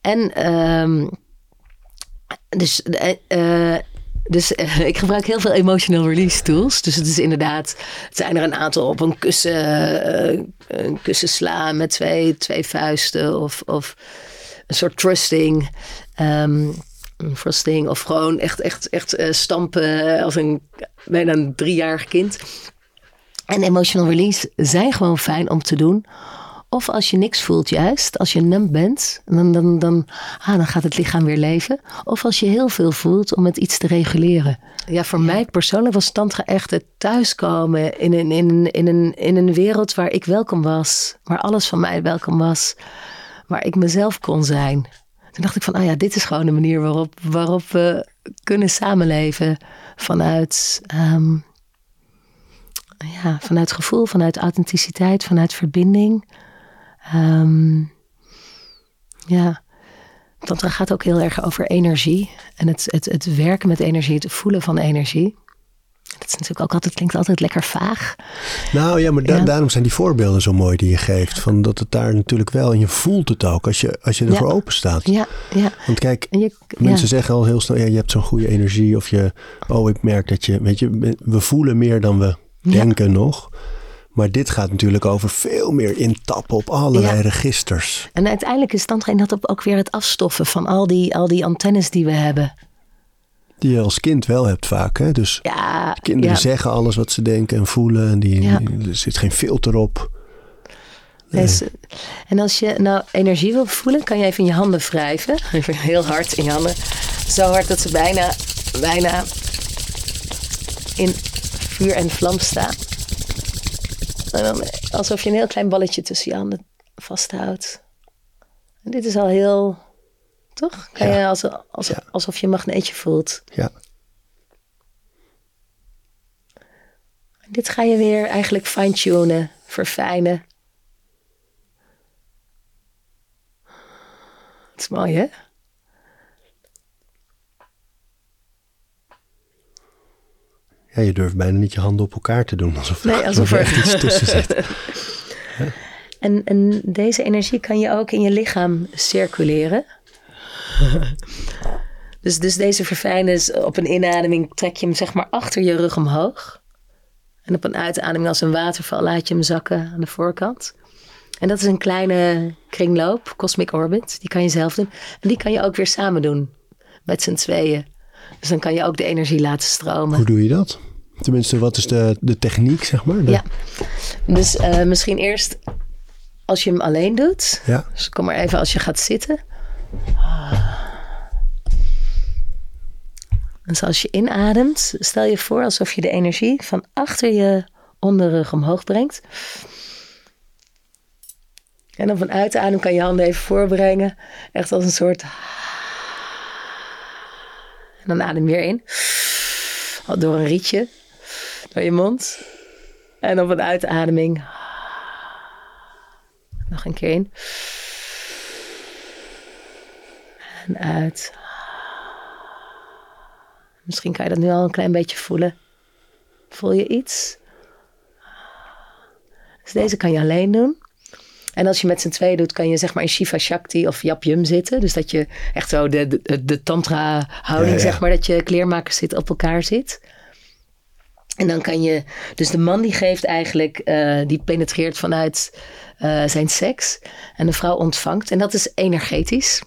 En ehm, dus, eh, eh, dus eh, <laughs> ik gebruik heel veel emotional release tools. Dus het is inderdaad, het zijn er een aantal op een kussen, eh, een kussen slaan met twee, twee vuisten. Of, of een soort trusting. ehm, een frosting of gewoon echt, echt, echt eh, stampen als een bijna een driejarig kind. En emotional release zijn gewoon fijn om te doen. Of als je niks voelt juist, als je numb bent, dan, dan, dan, ah, dan gaat het lichaam weer leven. Of als je heel veel voelt om het iets te reguleren. Ja, voor mij persoonlijk was tantra echt het thuiskomen in een, in, een, in, een, in een wereld waar ik welkom was. Waar alles van mij welkom was. Waar ik mezelf kon zijn. Toen dacht ik van, ah ja, dit is gewoon de manier waarop, waarop we kunnen samenleven. Vanuit, ehm, ja, vanuit gevoel, vanuit authenticiteit, vanuit verbinding. Ehm, ja, Tantra gaat ook heel erg over energie. En het, het, het werken met energie, het voelen van energie. Dat is natuurlijk ook altijd, klinkt altijd lekker vaag. Nou ja, maar da- Ja. daarom zijn die voorbeelden zo mooi die je geeft. Van dat het daar natuurlijk wel, en je voelt het ook als je, als je ervoor Ja. open staat. Ja, ja. Want kijk, je, mensen ja. zeggen al heel snel, ja, je hebt zo'n goede energie. Of je, oh, ik merk dat je, weet je, we voelen meer dan we denken nog. Maar dit gaat natuurlijk over veel meer intappen op allerlei Ja. registers. En uiteindelijk is tantra dat ook weer het afstoffen van al die, al die antennes die we hebben. Die je als kind wel hebt vaak. Hè? Dus Ja, kinderen ja. zeggen alles wat ze denken en voelen. En die, er zit geen filter op. Dus, en als je nou energie wil voelen, kan je even in je handen wrijven. <laughs> Even heel hard in je handen. Zo hard dat ze bijna, bijna in vuur en vlam staan. En dan alsof je een heel klein balletje tussen je handen vasthoudt. En dit is al heel, toch? Kan Ja. je als, als, Ja. alsof je een magneetje voelt. Ja. En dit ga je weer eigenlijk fine-tunen, verfijnen. Het is mooi, hè? Ja, je durft bijna niet je handen op elkaar te doen. Alsof, Nee, alsof er er- echt iets tussen zit. <laughs> En, en deze energie kan je ook in je lichaam circuleren. <laughs> dus, dus deze verfijnen is op een inademing trek je hem zeg maar achter je rug omhoog. En op een uitademing als een waterval laat je hem zakken aan de voorkant. En dat is een kleine kringloop, cosmic orbit. Die kan je zelf doen. En die kan je ook weer samen doen. Met z'n tweeën. Dus dan kan je ook de energie laten stromen. Hoe doe je dat? Tenminste, wat is de, de techniek, zeg maar? De- Ja. Dus eh, misschien eerst als je hem alleen doet. Ja. Dus kom maar even als je gaat zitten. En zoals je inademt, stel je voor alsof je de energie van achter je onderrug omhoog brengt. En op een uitadem kan je handen even voorbrengen. Echt als een soort. En dan adem weer in. Door een rietje. Door je mond. En op een uitademing. Nog een keer in. En uit. Misschien kan je dat nu al een klein beetje voelen. Voel je iets? Dus deze kan je alleen doen. En als je met z'n tweeën doet, kan je zeg maar in Shiva Shakti of Yap Yum zitten. Dus dat je echt zo de, de, de tantra houding, Ja, ja. zeg maar, dat je kleermakers zit op elkaar zit. En dan kan je, dus de man die geeft eigenlijk, eh, die penetreert vanuit eh, zijn seks. En de vrouw ontvangt. En dat is energetisch.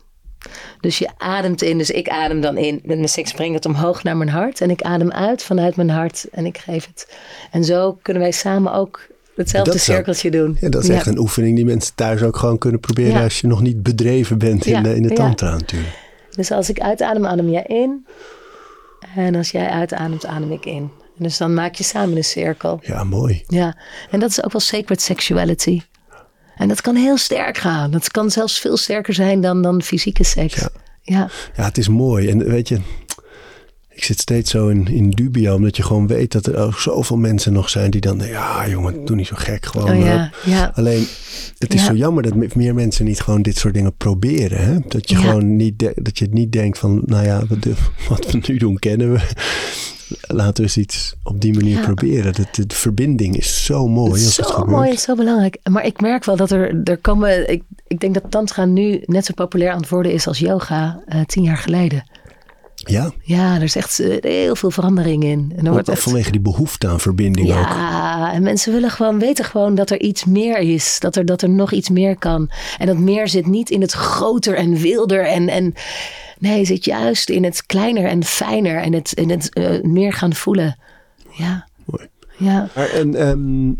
Dus je ademt in, dus ik adem dan in met mijn seks, breng het omhoog naar mijn hart. En ik adem uit vanuit mijn hart en ik geef het. En zo kunnen wij samen ook hetzelfde Dat is ook- cirkeltje doen. Ja, dat is echt een oefening die mensen thuis ook gewoon kunnen proberen Ja. als je nog niet bedreven bent in, de, in de tantra natuurlijk. Dus als ik uitadem, adem jij in. En als jij uitademt, adem ik in. Dus dan maak je samen een cirkel. Ja, mooi. Ja, en dat is ook wel sacred sexuality. En dat kan heel sterk gaan. Dat kan zelfs veel sterker zijn dan, dan fysieke seks. Ja. Ja. Ja, het is mooi. En weet je, ik zit steeds zo in, in dubio, omdat je gewoon weet dat er ook zoveel mensen nog zijn die dan, ja jongen, doe niet zo gek gewoon. Oh ja, hup. ja. Alleen, het is Ja. zo jammer dat me- meer mensen niet gewoon dit soort dingen proberen. Hè? Dat je gewoon niet, dat je niet denkt van, nou ja, wat, <laughs> wat we nu doen kennen we. Laten we eens iets op die manier Ja. proberen. De, de, de verbinding is zo mooi als het zo gebeurt. mooi en zo belangrijk. Maar ik merk wel dat er, er komen... Ik, ik denk dat tantra nu net zo populair aan het worden is als yoga eh, tien jaar geleden. Ja, Ja, er is echt eh, heel veel verandering in. En wordt ook echt, vanwege die behoefte aan verbinding ook. ja, en mensen willen gewoon weten gewoon dat er iets meer is. Dat er, dat er nog iets meer kan. En dat meer zit niet in het groter en wilder en... en nee, zit juist in het kleiner en fijner en het, in het eh, meer gaan voelen. Ja, Mooi. ja. Maar en, ehm,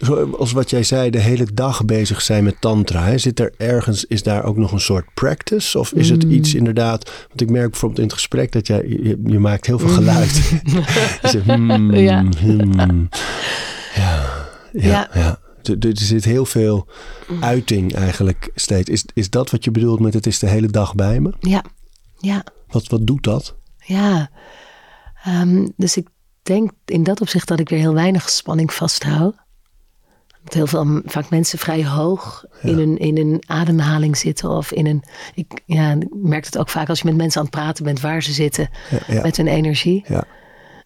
zoals wat jij zei, de hele dag bezig zijn met tantra. Hè? Zit er ergens, is daar ook nog een soort practice? Of is het Mm. iets inderdaad, want ik merk bijvoorbeeld in het gesprek dat jij, je, je maakt heel veel geluid. <laughs> je zegt, hmm, Ja. hmm. <laughs> ja, ja, Ja. ja. Er, er zit heel veel uiting eigenlijk steeds. Is, is dat wat je bedoelt met het is de hele dag bij me? Ja, ja. Wat, wat doet dat? Ja, Ehm, dus ik denk in dat opzicht dat ik weer heel weinig spanning vasthoud. Dat heel veel, vaak mensen vrij hoog in, een, in een ademhaling zitten. Of in een. Ik, ja, ik merk het ook vaak als je met mensen aan het praten bent waar ze zitten. Ja, ja. Met hun energie. Ja.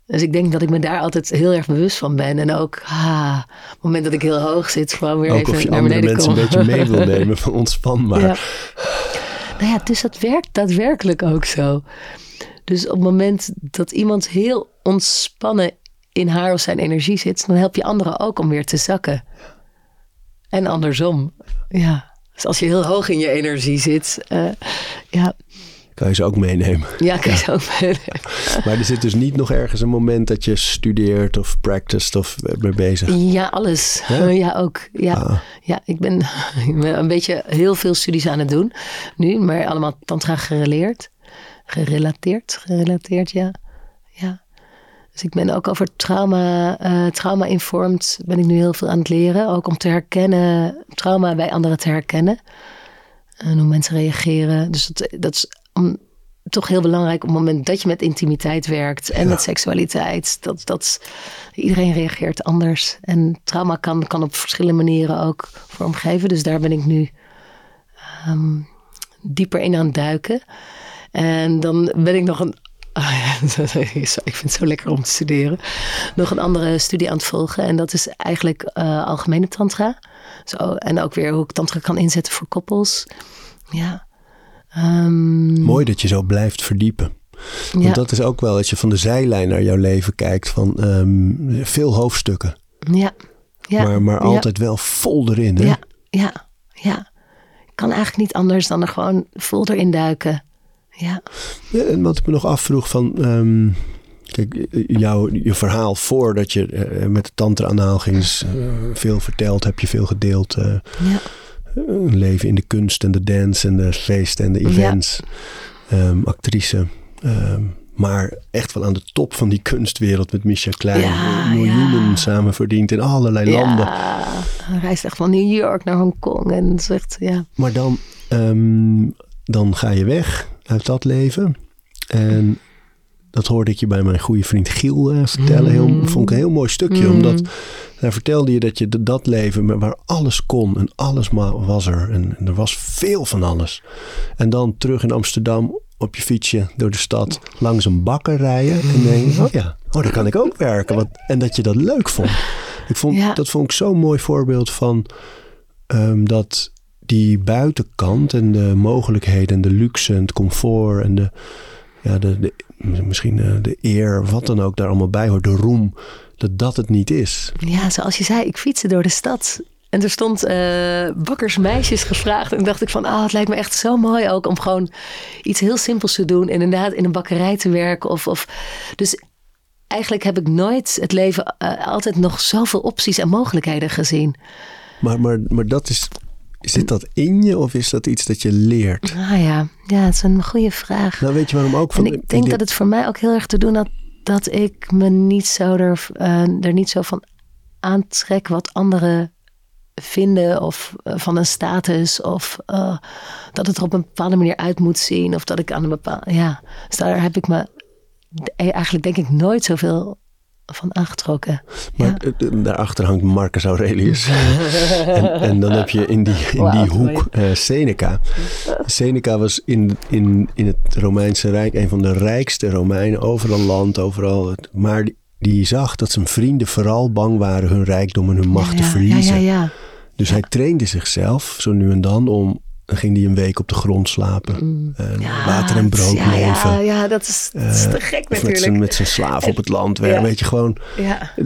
Dus ik denk dat ik me daar altijd heel erg bewust van ben. En ook, ah, op het moment dat ik heel hoog zit, gewoon weer Ook even of je naar andere beneden mensen kom. een beetje mee wil <laughs> nemen van ontspan maar. Ja. Nou ja, dus dat werkt daadwerkelijk ook zo. Dus op het moment dat iemand heel ontspannen in haar of zijn energie zit, dan help je anderen ook om weer te zakken. En andersom. Ja. Dus als je heel hoog in je energie zit, eh, ja, Kan je ze ook meenemen. ja, kan je zo meenemen. <laughs> Maar er zit dus niet nog ergens een moment dat je studeert of practiced of mee bezig. Ja, alles. Ja? <laughs> Ja, ook. Ja, Ah. ja ik, ben, <laughs> ik ben een beetje heel veel studies aan het doen nu, maar allemaal tantra gerelateerd. Gerelateerd, gerelateerd, ja. ja. Dus ik ben ook over trauma, eh trauma informed, ben ik nu heel veel aan het leren. Ook om te herkennen, trauma bij anderen te herkennen. En hoe mensen reageren. Dus dat, dat is om, toch heel belangrijk op het moment dat je met intimiteit werkt en Ja. met seksualiteit. Dat, dat iedereen reageert anders. En trauma kan, kan op verschillende manieren ook vormgeven. Dus daar ben ik nu ehm, dieper in aan het duiken. En dan ben ik nog een. <laughs> ik vind het zo lekker om te studeren. Nog een andere studie aan het volgen. En dat is eigenlijk eh, algemene tantra. Zo, en ook weer hoe ik tantra kan inzetten voor koppels. Ja. Ehm, Mooi dat je zo blijft verdiepen. Want ja, dat is ook wel als je van de zijlijn naar jouw leven kijkt. Van ehm, veel hoofdstukken. ja, ja, maar maar ja, altijd wel vol erin. Hè? Ja, ja, ja. Ik kan eigenlijk niet anders dan er gewoon vol erin duiken. Ja, Ja, en wat ik me nog afvroeg van... ehm, kijk, jouw, je verhaal voordat je eh, met de tantra aan de haal ging... is eh, veel verteld, heb je veel gedeeld. eh, ja, een leven in de kunst en de dance en de feesten en de Ja. events. Ehm, actrice. Ehm, maar echt wel aan de top van die kunstwereld met Micha Klein. Ja, Miljoenen ja. samen verdiend in allerlei landen. ja. Hij reist echt van New York naar Hongkong en zegt, ja, Maar dan, ehm, dan ga je weg uit dat leven. En dat hoorde ik je bij mijn goede vriend Giel eh, vertellen. Heel, Mm. vond ik een heel mooi stukje. Mm. Omdat daar vertelde je dat je de- dat leven waar alles kon en alles maar was er. En, en er was veel van alles. En dan terug in Amsterdam op je fietsje door de stad langs een bakker rijden. En denk je, oh ja, oh, daar kan ik ook werken. Want, en dat je dat leuk vond. Ik vond Ja. Dat vond ik zo'n mooi voorbeeld van ehm, dat die buitenkant en de mogelijkheden en de luxe en het comfort en de, ja, de, de, misschien eh, de eer, wat dan ook daar allemaal bij hoort, de roem, dat dat het niet is. ja, zoals je zei, ik fietste door de stad. En er stond eh bakkersmeisjes gevraagd. En dacht ik van, ah, het lijkt me echt zo mooi ook om gewoon iets heel simpels te doen. Inderdaad, in een bakkerij te werken. Of, of, dus eigenlijk heb ik nooit het leven eh, altijd nog zoveel opties en mogelijkheden gezien. Maar, maar, maar dat is, zit dat in je of is dat iets dat je leert? Ah ja, ja, het is een goede vraag. Nou, weet je waarom ook? Van, en ik denk dat het voor mij ook heel erg te doen had dat ik me niet zo er, eh, er niet zo van aantrek wat anderen vinden of eh, van een status of eh, dat het er op een bepaalde manier uit moet zien of dat ik aan een bepaalde ja dus daar heb ik me eigenlijk denk ik nooit zoveel van aangetrokken Maar ja. eh, daarachter hangt Marcus Aurelius. <laughs> en, en dan heb je in die, in die hoek eh, Seneca. Seneca was in, in, in het Romeinse Rijk een van de rijkste Romeinen. Overal land, overal. het- Maar die, die zag dat zijn vrienden vooral bang waren hun rijkdom en hun macht te ja, verliezen. ja, ja, ja. Dus hij trainde zichzelf zo nu en dan om... Dan ging hij een week op de grond slapen. En Mm. Ja, water en brood ja, leven. Ja, ja, dat is, dat is Eh, te gek of met natuurlijk. zijn, met zijn slaaf op het land. Ja. Weet je, gewoon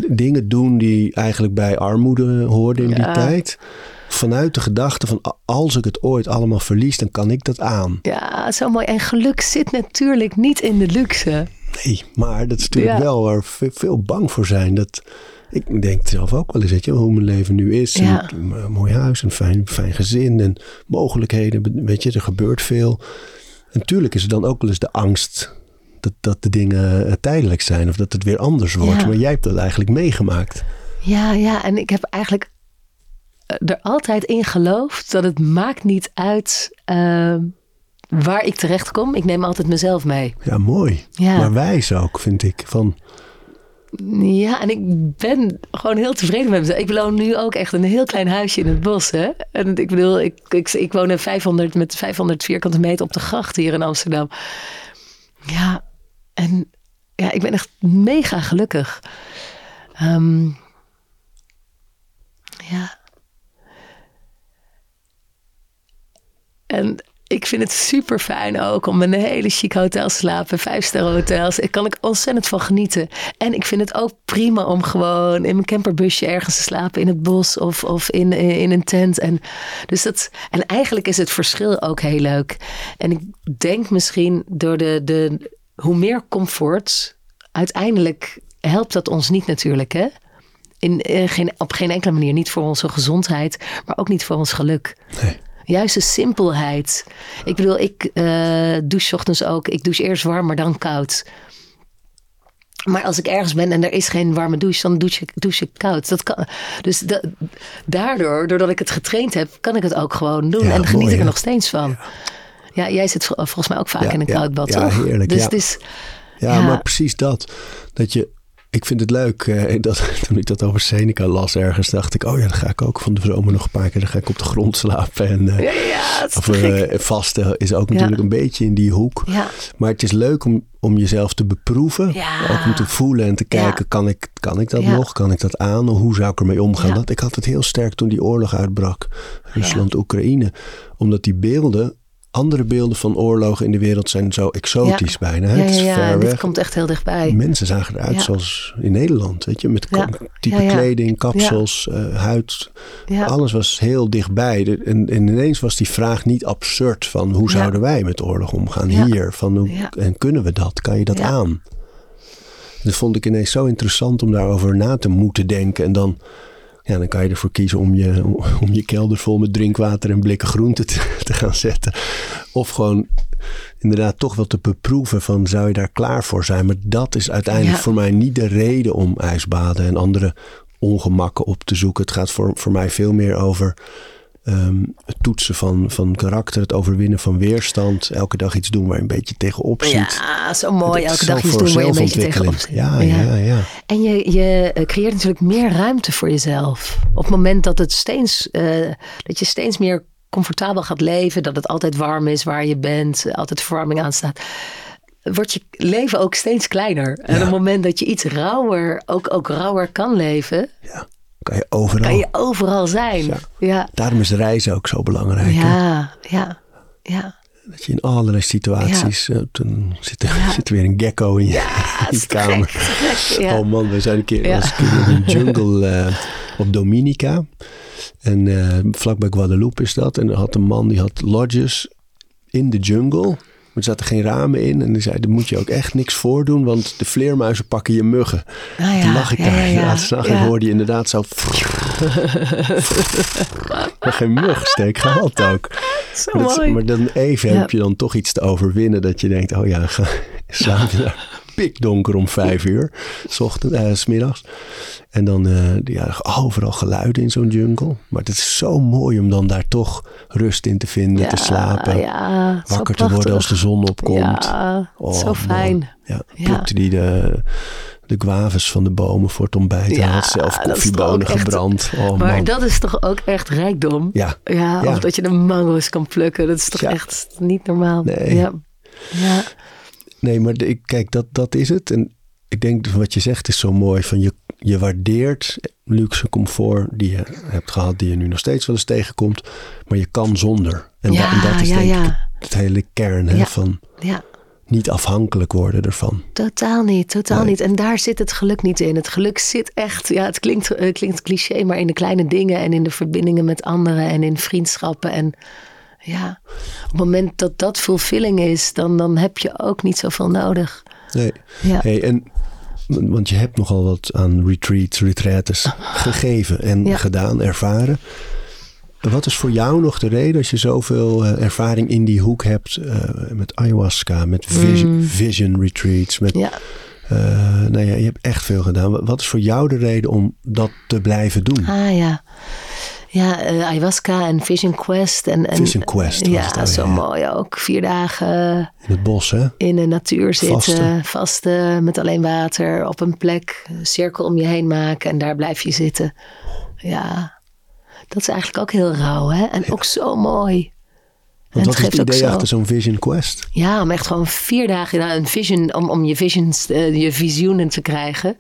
dingen doen die eigenlijk bij armoede hoorden in die tijd. Vanuit de gedachte van als ik het ooit allemaal verlies, dan kan ik dat aan. ja, zo mooi. En geluk zit natuurlijk niet in de luxe. Nee, maar dat is natuurlijk Ja. wel waar ve- veel bang voor zijn. Dat, ik denk zelf ook wel eens, weet je, hoe mijn leven nu is. Ja. Een, een mooi huis, een fijn, fijn gezin en mogelijkheden. Weet je, er gebeurt veel. En natuurlijk is er dan ook wel eens de angst dat, dat de dingen eh, tijdelijk zijn. Of dat het weer anders wordt. Ja. Maar jij hebt dat eigenlijk meegemaakt. Ja, ja, en ik heb eigenlijk eh, er altijd in geloofd dat het maakt niet uit eh, waar ik terecht kom. Ik neem altijd mezelf mee. Ja, mooi. Ja. Maar wijs ook, vind ik. Van, Ja, en ik ben gewoon heel tevreden met mezelf. Ik woon nu ook echt een heel klein huisje in het bos. Hè? En ik bedoel, ik, ik, ik woon in 500, met 500 vierkante meter op de gracht hier in Amsterdam. Ja, en ja, ik ben echt mega gelukkig. Ehm, ja. En ik vind het super fijn ook om in een hele chic hotel te slapen. Vijfsterren hotels. Ik kan ik ontzettend van genieten. En ik vind het ook prima om gewoon in mijn camperbusje ergens te slapen in het bos of, of in, in een tent. En, dus dat, en eigenlijk is het verschil ook heel leuk. En ik denk misschien door de, de hoe meer comfort, uiteindelijk helpt dat ons niet natuurlijk. Hè? In, in geen, op geen enkele manier. Niet voor onze gezondheid, maar ook niet voor ons geluk. Nee. Juist de simpelheid. Ik bedoel, ik uh, douche ochtends ook. Ik douche eerst warm, maar dan koud. Maar als ik ergens ben en er is geen warme douche, dan douche ik, douche ik koud. Dat kan, dus da, daardoor, doordat ik het getraind heb, kan ik het ook gewoon doen. Ja, en geniet mooi, ik er nog steeds van. Ja, jij zit vol- volgens mij ook vaak in een koud bad, ja, toch? heerlijk, Dus het is... Ja. maar precies dat. Dat je, ik vind het leuk. eh, <laughs> dat, toen ik dat over Seneca las ergens, dacht ik, oh ja, dan ga ik ook van de zomer nog een paar keer. Dan ga ik op de grond <laughs> slapen. En, eh, Ja, is of eh, vasten is ook natuurlijk een beetje in die hoek. Ja, Maar het is leuk om, om jezelf te beproeven. Ook om te voelen en te kijken, kan, ik, kan ik dat nog? Kan ik dat aan? Hoe zou ik ermee omgaan? Dat, ik had het heel sterk toen die oorlog uitbrak. Rusland-Oekraïne. Omdat die beelden, andere beelden van oorlogen in de wereld zijn zo exotisch Ja. bijna. hè? ja, ver Dit weg. komt echt heel dichtbij. Mensen zagen eruit zoals in Nederland, weet je, met type kleding, kapsels, eh, huid. Alles was heel dichtbij. De- En, en ineens was die vraag niet absurd van hoe zouden wij met oorlog omgaan hier? Van hoe. En kunnen we dat? Kan je dat aan? Dat vond ik ineens zo interessant om daarover na te moeten denken. En dan, ja, dan kan je ervoor kiezen om je, om je kelder vol met drinkwater en blikken groente te, te gaan zetten. Of gewoon inderdaad toch wel te beproeven van zou je daar klaar voor zijn. Maar dat is uiteindelijk Ja. voor mij niet de reden om ijsbaden en andere ongemakken op te zoeken. Het gaat voor, voor mij veel meer over ehm, het toetsen van, van karakter, het overwinnen van weerstand. Elke dag iets doen waar je een beetje tegenop ziet. Ja, zo mooi. Elke dag iets doen waar je een beetje tegenop zit. Ja, ja, ja. En je, je eh, creëert natuurlijk meer ruimte voor jezelf. Op het moment dat, het steeds, eh, dat je steeds meer comfortabel gaat leven, dat het altijd warm is waar je bent, altijd verwarming aanstaat, wordt je leven ook steeds kleiner. En op het moment dat je iets rauwer, ook, ook rauwer kan leven, ja. Kan je overal. kan je overal zijn. Ja. Ja, Daarom is reizen ook zo belangrijk. hè? ja, ja. ja. Dat je in allerlei situaties. eh, dan zit er, <laughs> zit er weer een gecko in je, in kamer. gek. Oh man, we zijn een keer, keer in een jungle eh, op Dominica. En eh vlakbij Guadeloupe is dat. En er had een man die had lodges in de jungle. Maar er zaten geen ramen in. En die zei, daar moet je ook echt niks voor doen. Want de vleermuizen pakken je muggen. Ah, ja. Toen lag ik Ja, daar ja, en hoorde je inderdaad zo... <laughs> maar geen mug steek gehad ook. <laughs> Zo Maar, dat- maar dan even heb je dan toch iets te overwinnen. Dat je denkt, oh ja, ga, slaap je daar pikdonker om vijf uur. S ochtend, eh, s middags. En dan eh, ja, overal geluiden in zo'n jungle. Maar het is zo mooi om dan daar toch rust in te vinden, te slapen. Ja, wakker te worden als de zon opkomt. Ja, Oh, zo fijn. Ja, Ja. plukte die de, de guaves van de bomen voor het ontbijt. Ja, had zelf koffiebonen gebrand. Oh Maar man. dat is toch ook echt rijkdom? Ja, Ja, of dat je de mango's kan plukken. Dat is toch echt niet normaal. Nee. Ja. Nee, maar ik, kijk, dat, dat is het. En ik denk wat je zegt is zo mooi. Van je, je waardeert luxe comfort die je hebt gehad, die je nu nog steeds wel eens tegenkomt. Maar je kan zonder. En, da- Ja, en dat is ja, denk ik ja. het hele kern hè, Ja. van niet afhankelijk worden ervan. totaal niet. Totaal Nee. niet. En daar zit het geluk niet in. Het geluk zit echt, ja, het klinkt, eh, klinkt cliché, maar in de kleine dingen en in de verbindingen met anderen en in vriendschappen. En ja, op het moment dat dat fulfilling is, dan, dan heb je ook niet zoveel nodig. Nee. Ja. Hey, en, want je hebt nogal wat aan retreats, retraites gegeven en Ja. gedaan, ervaren. Wat is voor jou nog de reden als je zoveel eh, ervaring in die hoek hebt eh, met ayahuasca, met vision, vision retreats, met. Ja. Eh, nou ja, je hebt echt veel gedaan. Wat is voor jou de reden om dat te blijven doen? Ah ja. Ja, eh, ayahuasca en Vision Quest. En, en, Vision Quest was Ja, het, oh, zo ja. mooi ook. Vier dagen In het bos, hè? in de natuur zitten. Vasten. Vasten. met alleen water. Op een plek. Een cirkel om je heen maken. En daar blijf je zitten. Ja, dat is eigenlijk ook heel rauw. Hè? En ook zo mooi. En Want wat is het idee achter zo'n Vision Quest? Ja, om echt gewoon vier dagen nou, een vision, om, om je visions, eh, je visioenen te krijgen.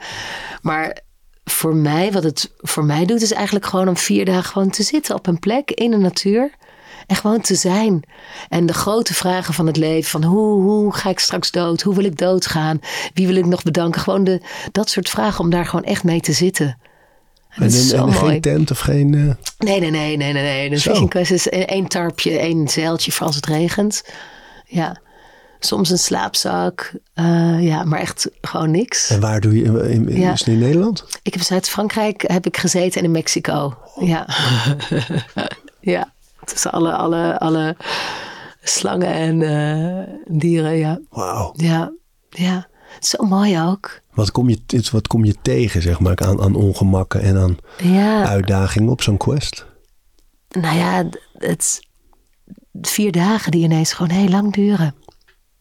Maar voor mij, wat het voor mij doet, is eigenlijk gewoon om vier dagen gewoon te zitten op een plek in de natuur. En gewoon te zijn. En de grote vragen van het leven. Van hoe, hoe ga ik straks dood? Hoe wil ik doodgaan? Wie wil ik nog bedanken? Gewoon de, dat soort vragen om daar gewoon echt mee te zitten. En En, en, geen tent of geen... eh, Nee, nee, nee, nee, nee. nee. Vision Quest is één tarpje, één zeiltje voor als het regent. Ja. Soms een slaapzak. eh, ja, maar echt gewoon niks. En waar doe je... In, in- Ja. Is het in Nederland? Ik heb in Zuid-Frankrijk heb ik gezeten en in Mexico. Ja. <laughs> ja. Tussen alle, alle, alle slangen en eh, dieren, ja. Wauw. Ja. Ja. Zo mooi ook. Wat kom, je, wat kom je tegen, zeg maar, aan, aan ongemakken en aan Ja. uitdagingen op zo'n quest? Nou ja, het vier dagen die ineens gewoon heel lang duren.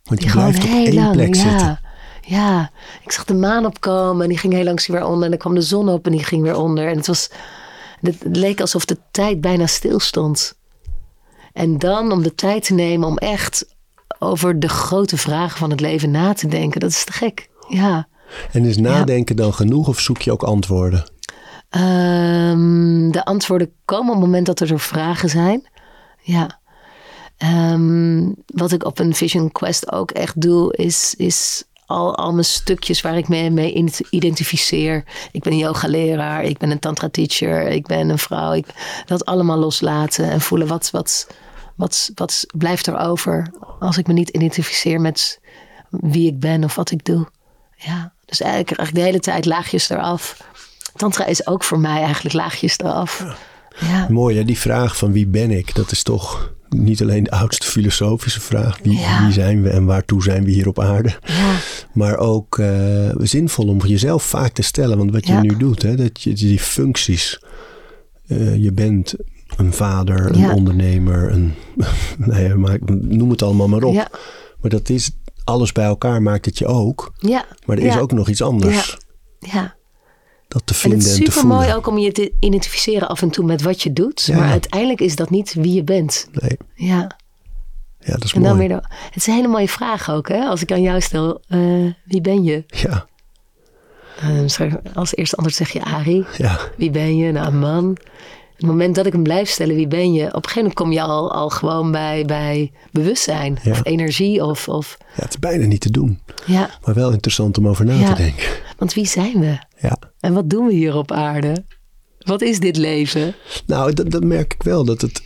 Want Die blijft op één lang, plek ja. zitten. Ja, ik zag de maan opkomen en die ging heel langs weer onder. En dan kwam de zon op en die ging weer onder. En het, was, het leek alsof de tijd bijna stil stond. En dan om de tijd te nemen om echt over de grote vragen van het leven na te denken. Dat is te gek. Ja. En is nadenken dan genoeg of zoek je ook antwoorden? Ehm, de antwoorden komen op het moment dat er vragen zijn. Ja. Ehm, wat ik op een Vision Quest ook echt doe, is, is al, al mijn stukjes waar ik me mee in- identificeer. Ik ben een yogaleraar, ik ben een tantra teacher, ik ben een vrouw. Ik, dat allemaal loslaten en voelen wat, wat, wat, wat blijft er over als ik me niet identificeer met wie ik ben of wat ik doe. Ja, dus eigenlijk, eigenlijk de hele tijd laagjes eraf. Tantra is ook voor mij eigenlijk laagjes eraf. Ja, Mooi, hè? die vraag van wie ben ik, dat is toch niet alleen de oudste filosofische vraag. Wie, Ja. wie zijn we en waartoe zijn we hier op aarde? ja, Maar ook eh, zinvol om jezelf vaak te stellen. Want wat je nu doet, hè, dat je die functies. eh, je bent een vader, een ondernemer, een, <laughs> nou ja, maak- noem het allemaal maar op. Maar dat is alles bij elkaar maakt het je ook. ja. Maar er is ook nog iets anders. Ja, Dat te en het en, is te super voelen. mooi ook om je te identificeren af en toe met wat je doet. Ja. Maar uiteindelijk is dat niet wie je bent. Nee, Ja, ja, dat is en dan mooi. de, het is een hele mooie vraag ook, hè? Als ik aan jou stel, eh, wie ben je? Ja, Eh, als eerste antwoord zeg je Ari. ja, Wie ben je? Nou, een man. Op het moment dat ik hem blijf stellen, wie ben je? Op een gegeven moment kom je al, al gewoon bij, bij bewustzijn. Ja. Of energie. Of, of, ja, het is bijna niet te doen. ja, Maar wel interessant om over na Ja. te denken. want wie zijn we? Ja. En wat doen we hier op aarde? Wat is dit leven? Nou, dat, dat merk ik wel. Dat het.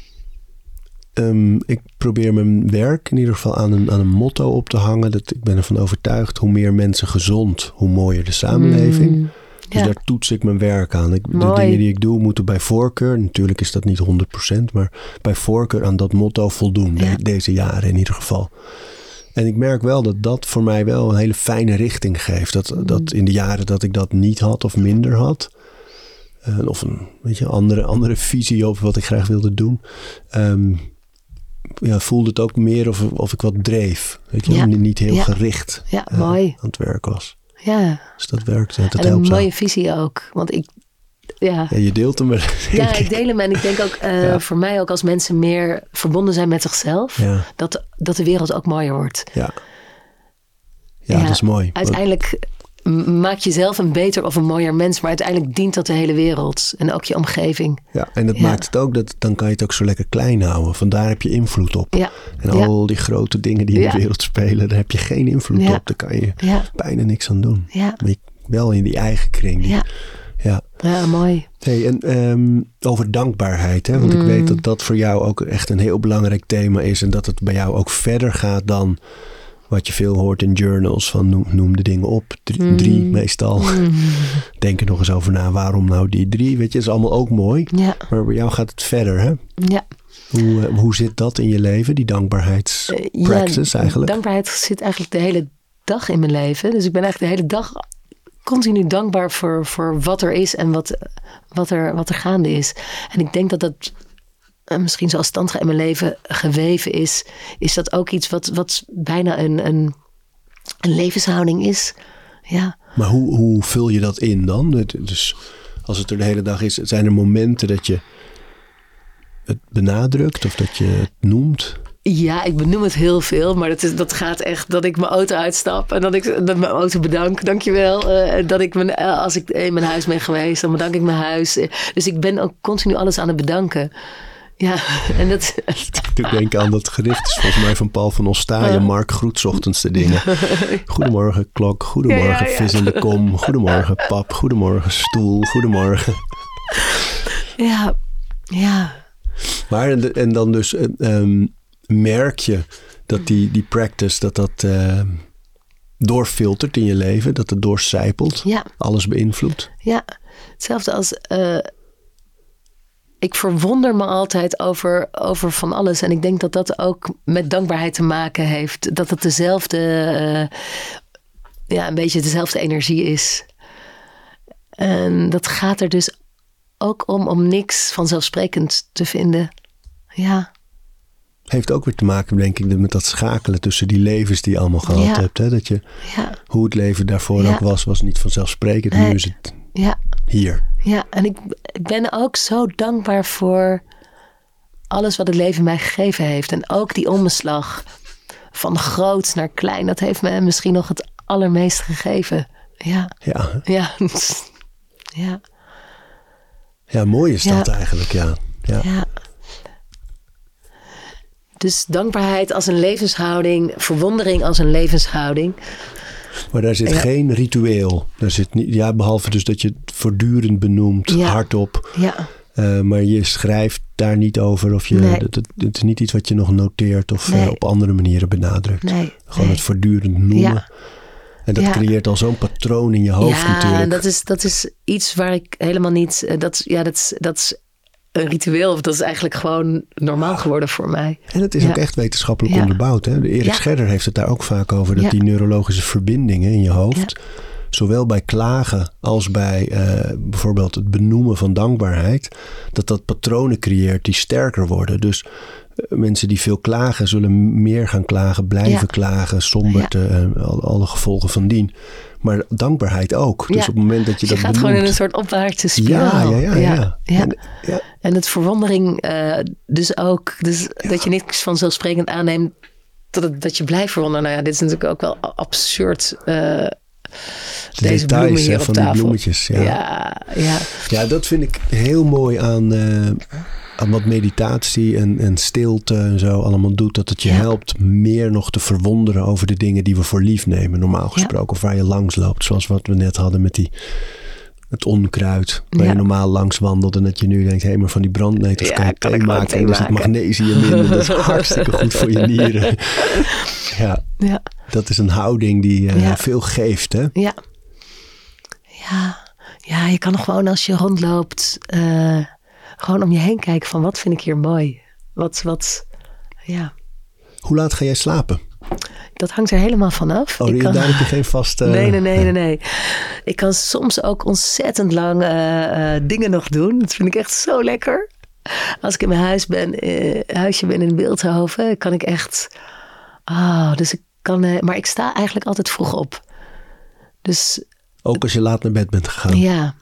ehm, ik probeer mijn werk in ieder geval aan een, aan een motto op te hangen. Dat, ik ben ervan overtuigd: hoe meer mensen gezond, hoe mooier de samenleving. Mm, Dus ja. daar toets ik mijn werk aan. Ik, de dingen die ik doe moeten bij voorkeur, natuurlijk is dat niet 100%, maar bij voorkeur aan dat motto voldoen. Ja. de- deze jaren in ieder geval. En ik merk wel dat dat voor mij wel een hele fijne richting geeft. Dat, Mm. dat in de jaren dat ik dat niet had of minder had. eh, of een weet je, andere, andere visie over wat ik graag wilde doen. ehm, ja, voelde het ook meer of, of ik wat dreef. Weet je, Ja. niet heel Ja. gericht ja, eh, mooi. aan het werk was. Ja, Dus dat werkt. Dat en een helpt zo. mooie visie ook. Want ik, ja, Ja, je deelt hem <laughs> ja, ik deel hem. En ik denk ook eh, Ja. voor mij ook als mensen meer verbonden zijn met zichzelf. Ja, Dat, dat de wereld ook mooier wordt. ja. Ja, dat is mooi. Uiteindelijk maak je zelf een beter of een mooier mens. Maar uiteindelijk dient dat de hele wereld. En ook je omgeving. Ja, en dat maakt het ook dat dan kan je het ook zo lekker klein houden. Vandaar heb je invloed op. Ja, En al die grote dingen die in de wereld spelen, daar heb je geen invloed op. Daar kan je bijna niks aan doen. ja, Maar je- wel in die eigen kring. Die- ja. Ja. Ja, mooi. Hey, en ehm, over dankbaarheid, hè? want ik Mm. weet dat dat voor jou ook echt een heel belangrijk thema is. En dat het bij jou ook verder gaat dan wat je veel hoort in journals. Van noem, noem de dingen op. Drie, Mm. drie meestal. <laughs> Denk er nog eens over na. Waarom nou die drie? Weet je, dat is allemaal ook mooi. Ja, Maar bij jou gaat het verder, hè? ja. Hoe, eh, hoe zit dat in je leven, die Eh, dankbaarheidspractice ja, eigenlijk? Dankbaarheid zit eigenlijk de hele dag in mijn leven. Dus ik ben eigenlijk de hele dag continu dankbaar voor, voor wat er is en wat, wat, er, wat er gaande is. En ik denk dat dat eh, misschien zoals tantra in mijn leven geweven is, is dat ook iets wat, wat bijna een, een, een levenshouding is. Ja. Maar hoe, hoe vul je dat in dan? Dus als het er de hele dag is, zijn er momenten dat je het benadrukt of dat je het noemt? Ja, ik benoem het heel veel, maar dat, is, dat gaat echt dat ik mijn auto uitstap en dat ik dat mijn auto bedank, dankjewel. eh dat ik mijn, eh, als ik in mijn huis ben geweest, dan bedank ik mijn huis. Eh, Dus ik ben ook continu alles aan het bedanken. Ja, <laughs> en dat. Ik denk aan dat gericht is volgens mij van Paul van Ostaaien. Mark groet ochtends de dingen. <laughs> Goedemorgen klok, goedemorgen Ja, vis in de kom, goedemorgen pap, goedemorgen stoel, goedemorgen. Ja, ja. Maar en, dan dus eh, ehm, merk je dat die, die practice, dat dat eh, doorfiltert in je leven, dat het doorcijpelt, Ja. alles beïnvloedt. Ja, hetzelfde als. eh, ik verwonder me altijd over, over van alles. En ik denk dat dat ook met dankbaarheid te maken heeft. Dat het dezelfde. eh, ja, een beetje dezelfde energie is. En dat gaat er dus ook om om niks vanzelfsprekend te vinden. Ja, Heeft ook weer te maken, denk ik, met dat schakelen tussen die levens die je allemaal gehad Ja. hebt. Hè? Dat je, ja, hoe het leven daarvoor Ja. ook was, was niet vanzelfsprekend. Nee. Nu is het ja. hier. Ja, en ik, ik ben ook zo dankbaar voor alles wat het leven mij gegeven heeft. En ook die omslag van groot naar klein, dat heeft me misschien nog het allermeest gegeven. Ja, Ja, ja, <laughs> ja, mooi is dat Ja. eigenlijk, ja. ja. Ja. Dus dankbaarheid als een levenshouding, verwondering als een levenshouding. Maar daar zit Ja. geen ritueel. Daar zit niet, ja, behalve dus dat je het voortdurend benoemt, Ja. hardop. Ja, Eh, maar je schrijft daar niet over. Of je, Nee. het, het, het is niet iets wat je nog noteert of Nee. eh, op andere manieren benadrukt. nee. Gewoon het voortdurend noemen. Ja. En dat Ja. creëert al zo'n patroon in je hoofd ja, natuurlijk. dat is, dat is iets waar ik helemaal niet. eh, Dat, ja, dat, is, dat is een ritueel. Of dat is eigenlijk gewoon normaal geworden voor mij. En het is Ja. ook echt wetenschappelijk Ja. onderbouwd. Hè? Erik Ja. Scherder heeft het daar ook vaak over. Dat die neurologische verbindingen in je hoofd... zowel bij klagen als bij eh, bijvoorbeeld het benoemen van dankbaarheid... dat dat patronen creëert die sterker worden. Dus eh, mensen die veel klagen zullen meer gaan klagen... blijven Ja. klagen, somberte, eh, al- alle gevolgen van dien. Maar dankbaarheid ook. Dus Ja. op het moment dat je Dus je dat gaat gewoon in een soort opwaartse spiraal. ja, ja, ja. ja. En, ja. En het verwondering dus ook. Dus dat je niks vanzelfsprekend aanneemt. Dat, het, dat je blijft verwonderen. Nou ja, dit is natuurlijk ook wel absurd. Eh, deze details, bloemen hè, hier op van die bloemetjes, ja. ja, ja. Ja, dat vind ik heel mooi aan, eh, aan wat meditatie en, en stilte en zo allemaal doet. Dat het je Ja. helpt meer nog te verwonderen over de dingen die we voor lief nemen, normaal gesproken. Of waar je langs loopt, zoals wat we net hadden met die, het onkruid. Waar Ja. je normaal langs wandelt en dat je nu denkt, hé, maar van die brandnetels Ja, kan je kan thee maken. thee en er zit magnesium in en dat is <laughs> hartstikke goed voor je nieren. <laughs> Ja, ja. dat is een houding die Ja. veel geeft, hè? Ja. Ja. Ja, je kan gewoon als je rondloopt, eh, gewoon om je heen kijken van wat vind ik hier mooi. Wat, wat, ja. Hoe laat ga jij slapen? Dat hangt er helemaal vanaf. Oh, Ik kan- daar heb je geen vaste... <laughs> Nee, nee, nee, nee, nee. Ik kan soms ook ontzettend lang eh, eh, dingen nog doen. Dat vind ik echt zo lekker. Als ik in mijn huis ben, eh, huisje ben in Beeldhoven, kan ik echt. Ah, dus ik kan. maar ik sta eigenlijk altijd vroeg op. Dus Ook als je laat naar bed bent gegaan. ja,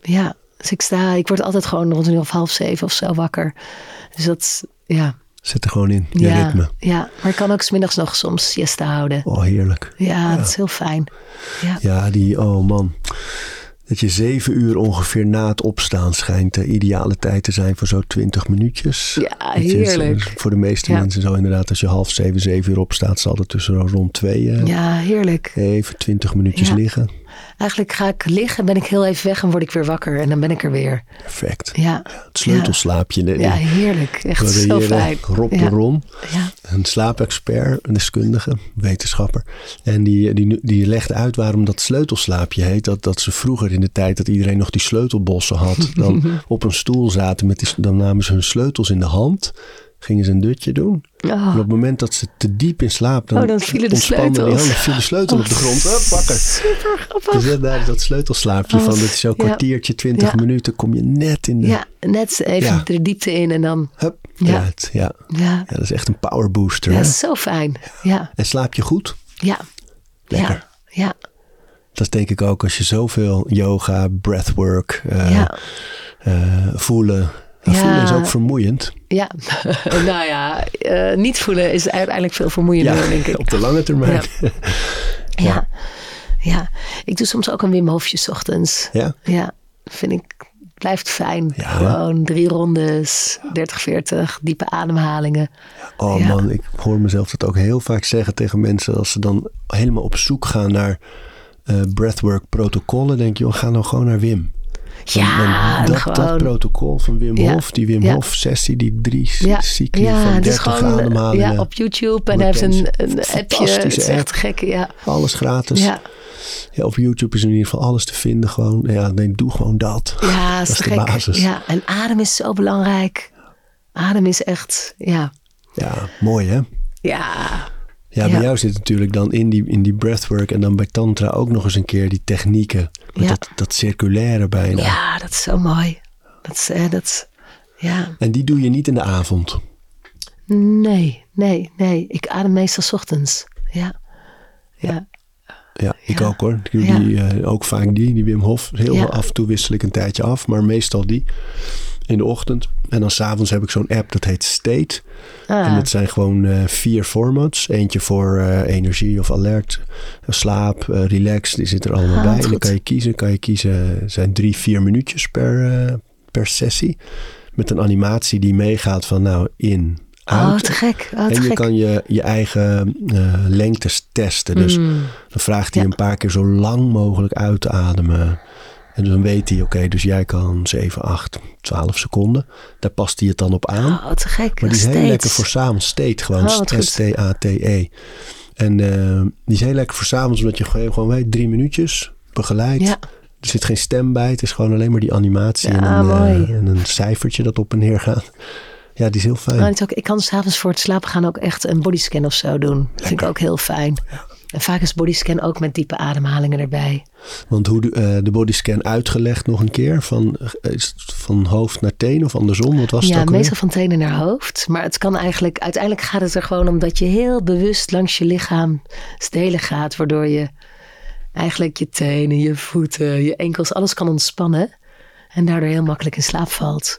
ja. Dus ik sta, ik word altijd gewoon rond een uur of half zeven of zo wakker. Dus dat, ja. Zit er gewoon in, je ja, ritme. ja, maar ik kan ook smiddags nog soms siesta houden. Oh, heerlijk. Ja, dat is heel fijn. Ja, Ja, die, oh man. Dat je zeven uur ongeveer na het opstaan schijnt de ideale tijd te zijn voor zo'n twintig minuutjes. Ja, je- heerlijk. voor de meeste Ja. mensen zo inderdaad, als je half zeven, zeven uur opstaat, zal het tussen rond twee eh, ja heerlijk. even twintig minuutjes Ja. liggen. Eigenlijk ga ik liggen, ben ik heel even weg en word ik weer wakker. En dan ben ik er weer. Perfect. Ja, Het sleutelslaapje. ja heerlijk. Echt zo fijn. Rob de ja. Ja. een slaapexpert, een deskundige, wetenschapper. En die, die, die legt uit waarom dat sleutelslaapje heet. Dat, dat ze vroeger in de tijd dat iedereen nog die sleutelbossen had, dan <laughs> op een stoel zaten met die, dan namen ze hun sleutels in de hand. Gingen ze een dutje doen. Oh. En op het moment dat ze te diep in slaap, dan, Oh, dan vielen de die sleutels. handen, viel de sleutel op de grond. Hup, wakker. Super grappig. Dus ja, daar is dat sleutelslaapje Oh, van. Dat is zo'n ja. kwartiertje, twintig Ja. minuten, kom je net in de... Ja, net even de diepte in en dan... Hup, Ja. Ja. Ja, dat is echt een power booster. ja hè? zo fijn. Ja, En slaap je goed? ja, Lekker. ja, ja, Dat is denk ik ook als je zoveel yoga, breathwork, ja. eh, voelen. Ja. Voelen is ook vermoeiend. Ja, <laughs> nou ja, eh, niet voelen is uiteindelijk veel vermoeiender, denk ik. <laughs> op de lange termijn. <laughs> Ja. Ja. ja, ik doe soms ook een Wim Hofje 's ochtends. Ja? Ja, vind ik, blijft fijn. Ja. Gewoon drie rondes, 30, 40, diepe ademhalingen. Oh man, ik hoor mezelf dat ook heel vaak zeggen tegen mensen als ze dan helemaal op zoek gaan naar eh, breathwork protocollen. Denk je, ga nou gewoon naar Wim. Ja, en dat, gewoon... dat protocol van Wim Ja. Hof, die Wim Ja. Hof sessie, die drie cycli ja, van het is 30 gewoon ademhalingen. ja, op YouTube en hij heeft een, een appje. Het is echt gek, ja. Alles gratis. Ja, Ja, op YouTube is in ieder geval alles te vinden. Gewoon, ja, nee, doe gewoon dat. ja dat is de basis. Ja, en adem is zo belangrijk. Adem is echt, ja, Ja, mooi hè? ja, Ja, bij Ja. jou zit natuurlijk dan in die, in die breathwork en dan bij Tantra ook nog eens een keer die technieken. Met Ja. dat, dat circulaire bijna. ja, dat is zo mooi. Dat is, eh, dat is- ja. En die doe je niet in de avond. Nee, nee, nee. Ik adem meestal 's ochtends. Ja. Ja. Ja, ik Ja. ook hoor. Ja. die, eh, ook vaak die, die Wim Hof. Heel Ja. af en toe wissel ik een tijdje af, maar meestal die in de ochtend. En dan s'avonds heb ik zo'n app dat heet State. Ah, En dat zijn gewoon eh, vier formats. Eentje voor eh, energie of alert, eh, slaap, relax. Die zit er allemaal Ah, bij. En dan kan je kiezen. Kan je kiezen, zijn drie, vier minuutjes per, per sessie. Met een animatie die meegaat van nou in, oh, uit. te gek. Oh, te en je gek. kan je, je eigen lengtes testen. Dus Mm. dan vraagt hij Ja. een paar keer zo lang mogelijk uit te ademen. En dan weet hij, oké, dus jij kan 7, 8, 12 seconden. Daar past hij het dan op aan. Oh, te gek. Maar die is heel lekker voor s'avonds. State gewoon. Oh, wat goed. S-T-A-T-E. En eh, die is heel lekker voor s'avonds. Omdat je gewoon, gewoon weet, drie minuutjes begeleid. Ja. Er zit geen stem bij. Het is gewoon alleen maar die animatie. Ja, en, een, eh, en een cijfertje dat op en neer gaat. Ja, die is heel fijn. Is ook, ik kan s'avonds voor het slapen gaan ook echt een bodyscan of zo doen. Dat vind ik ook heel fijn. En vaak is bodyscan ook met diepe ademhalingen erbij. Want hoe de, eh, de bodyscan uitgelegd nog een keer? Van, eh, is het van hoofd naar teen of andersom? Wat was het ja, meestal van tenen naar hoofd. Maar het kan eigenlijk, uiteindelijk gaat het er gewoon om dat je heel bewust langs je lichaam stelen gaat. Waardoor je eigenlijk je tenen, je voeten, je enkels, alles kan ontspannen. En daardoor heel makkelijk in slaap valt.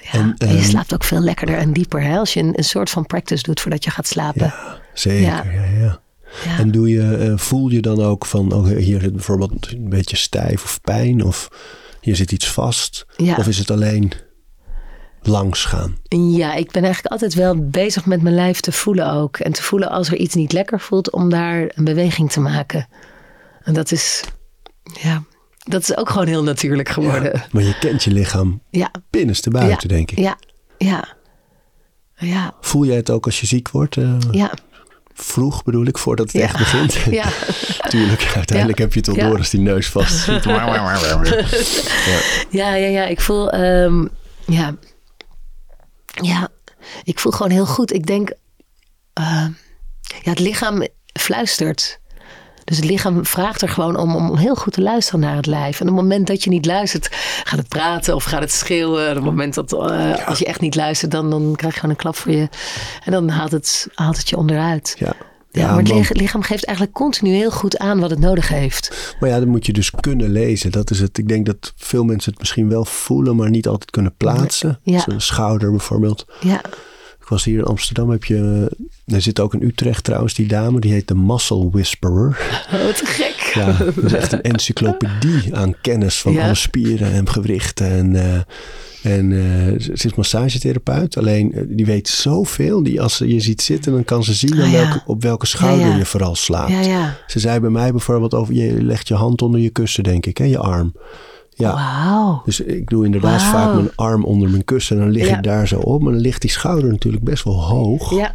Ja, En, en, je ehm, slaapt ook veel lekkerder en dieper. Hè? Als je een, een soort van practice doet voordat je gaat slapen. Zeker, Ja. ja, ja. Ja. En doe je, eh, voel je dan ook van, oh, hier zit bijvoorbeeld een beetje stijf of pijn of hier zit iets vast? Ja. Of is het alleen langs gaan? Ja, ik ben eigenlijk altijd wel bezig met mijn lijf te voelen ook. En te voelen als er iets niet lekker voelt, om daar een beweging te maken. En dat is, ja, dat is ook gewoon heel natuurlijk geworden. Maar je kent je lichaam Ja, binnenste buiten, denk ik. ja, ja. Ja, Voel jij het ook als je ziek wordt? eh, ja, Vroeg bedoel ik, voordat het Ja. echt begint? <laughs> ja. <laughs> Tuurlijk, uiteindelijk Ja. heb je het Ja. door als die neus vast zit. <laughs> Ja, ja, ja. Ik voel, ehm, ja, ja, ik voel gewoon heel goed. Ik denk, ehm, ja, het lichaam fluistert. Dus het lichaam vraagt er gewoon om, om heel goed te luisteren naar het lijf. En op het moment dat je niet luistert, gaat het praten of gaat het schreeuwen. En op het moment dat, eh, als je echt niet luistert, dan, dan krijg je gewoon een klap voor je. En dan haalt het, haalt het je onderuit. Ja. Ja, maar het lichaam geeft eigenlijk continu heel goed aan wat het nodig heeft. Maar ja, dan moet je dus kunnen lezen. Dat is het. Ik denk dat veel mensen het misschien wel voelen, maar niet altijd kunnen plaatsen. Ja. Een schouder bijvoorbeeld. Ja, Ik was hier in Amsterdam, heb je... Er zit ook in Utrecht trouwens, die dame. Die heet de Muscle Whisperer. oh, wat gek. Ja, dat is echt een <laughs> encyclopedie aan kennis van Ja. alle spieren en gewrichten. En, eh, en eh, ze is massagetherapeut. Alleen, eh, die weet zoveel. Die als ze je ziet zitten, dan kan ze zien Ah, aan ja. welke, op welke schouder je vooral slaapt. Ja, ja. Ze zei bij mij bijvoorbeeld over, je legt je hand onder je kussen, denk ik, hè, je arm. Ja, dus ik doe inderdaad vaak mijn arm onder mijn kussen en dan lig Ja. ik daar zo op. Maar dan ligt die schouder natuurlijk best wel hoog. Ja,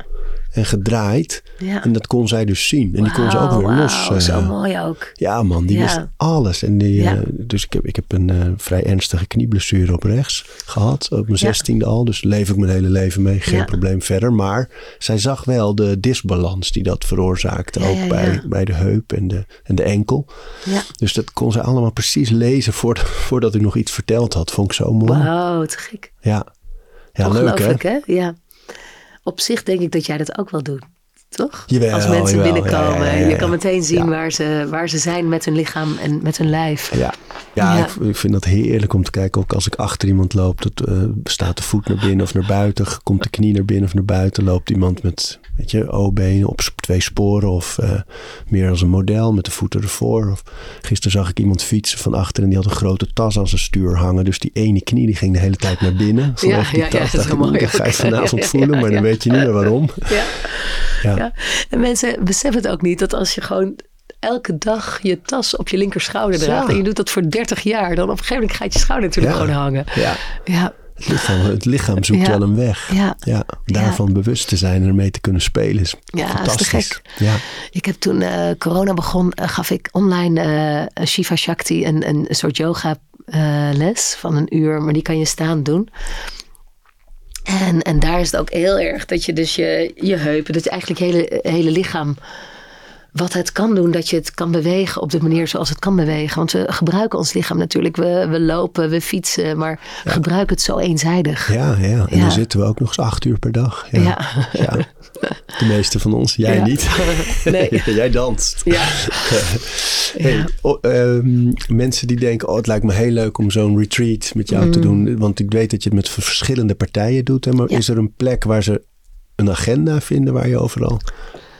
en gedraaid. Ja. En dat kon zij dus zien. En die kon ze ook weer los. zo eh, mooi ook. ja, man, die Ja. wist alles. En die, Ja. eh, dus ik heb, ik heb een eh, vrij ernstige knieblessure op rechts gehad. Op mijn zestiende al. Dus leef ik mijn hele leven mee. Geen probleem verder. Maar zij zag wel de disbalans die dat veroorzaakte. Ook bij, bij de heup en de, en de enkel. Ja. Dus dat kon ze allemaal precies lezen <laughs> voordat, voordat u nog iets verteld had. Vond ik zo mooi. Wauw, te gek. Ja, ja leuk hè? Hè? Ja. Op zich denk ik dat jij dat ook wel doet. Toch? Jawel, Als mensen jawel. binnenkomen. Ja, ja, ja, Je ja. kan meteen zien Ja. waar, ze, waar ze zijn met hun lichaam en met hun lijf. Ja, ja, Ja. Ik, ik vind dat heerlijk om te kijken. Ook als ik achter iemand loop, dat, eh, staat de voet naar binnen of naar buiten. Komt de knie naar binnen of naar buiten. Loopt iemand met, weet je, O-benen op twee sporen. Of eh, meer als een model met de voeten ervoor. Of, gisteren zag ik iemand fietsen van achter en die had een grote tas aan zijn stuur hangen. Dus die ene knie die ging de hele tijd naar binnen. Vanwege die ja, ja, tas. dat is ik, mooi dat ga <laughs> je vanavond Ja, voelen, ja, maar dan ja. weet je niet meer waarom. Ja. Ja. En mensen beseffen het ook niet dat als je gewoon elke dag je tas op je linkerschouder draagt. Ja. En je doet dat voor 30 jaar. Dan op een gegeven moment gaat je schouder natuurlijk Ja. gewoon hangen. Ja, Ja, het lichaam, het lichaam zoekt wel een weg. ja. Ja, daarvan bewust te zijn en ermee te kunnen spelen is Ja, fantastisch. Ja. Ik heb toen eh, corona begon, eh, gaf ik online eh, Shiva Shakti een, een soort yoga les van een uur, maar die kan je staan doen. En, en daar is het ook heel erg dat je dus je, je heupen, dat je eigenlijk je hele, hele lichaam, wat het kan doen, dat je het kan bewegen op de manier zoals het kan bewegen. Want we gebruiken ons lichaam natuurlijk, we, we lopen, we fietsen, maar gebruiken het zo eenzijdig. Ja, ja. En Ja. dan zitten we ook nog eens acht uur per dag. Ja. Ja. De meeste van ons. Jij niet. <laughs> Nee. <laughs> Jij danst. Ja. <laughs> Hey, oh, ehm, mensen die denken, oh, het lijkt me heel leuk om zo'n retreat met jou te doen. Want ik weet dat je het met verschillende partijen doet. Hè, maar Mm. Is er een plek waar ze een agenda vinden waar je overal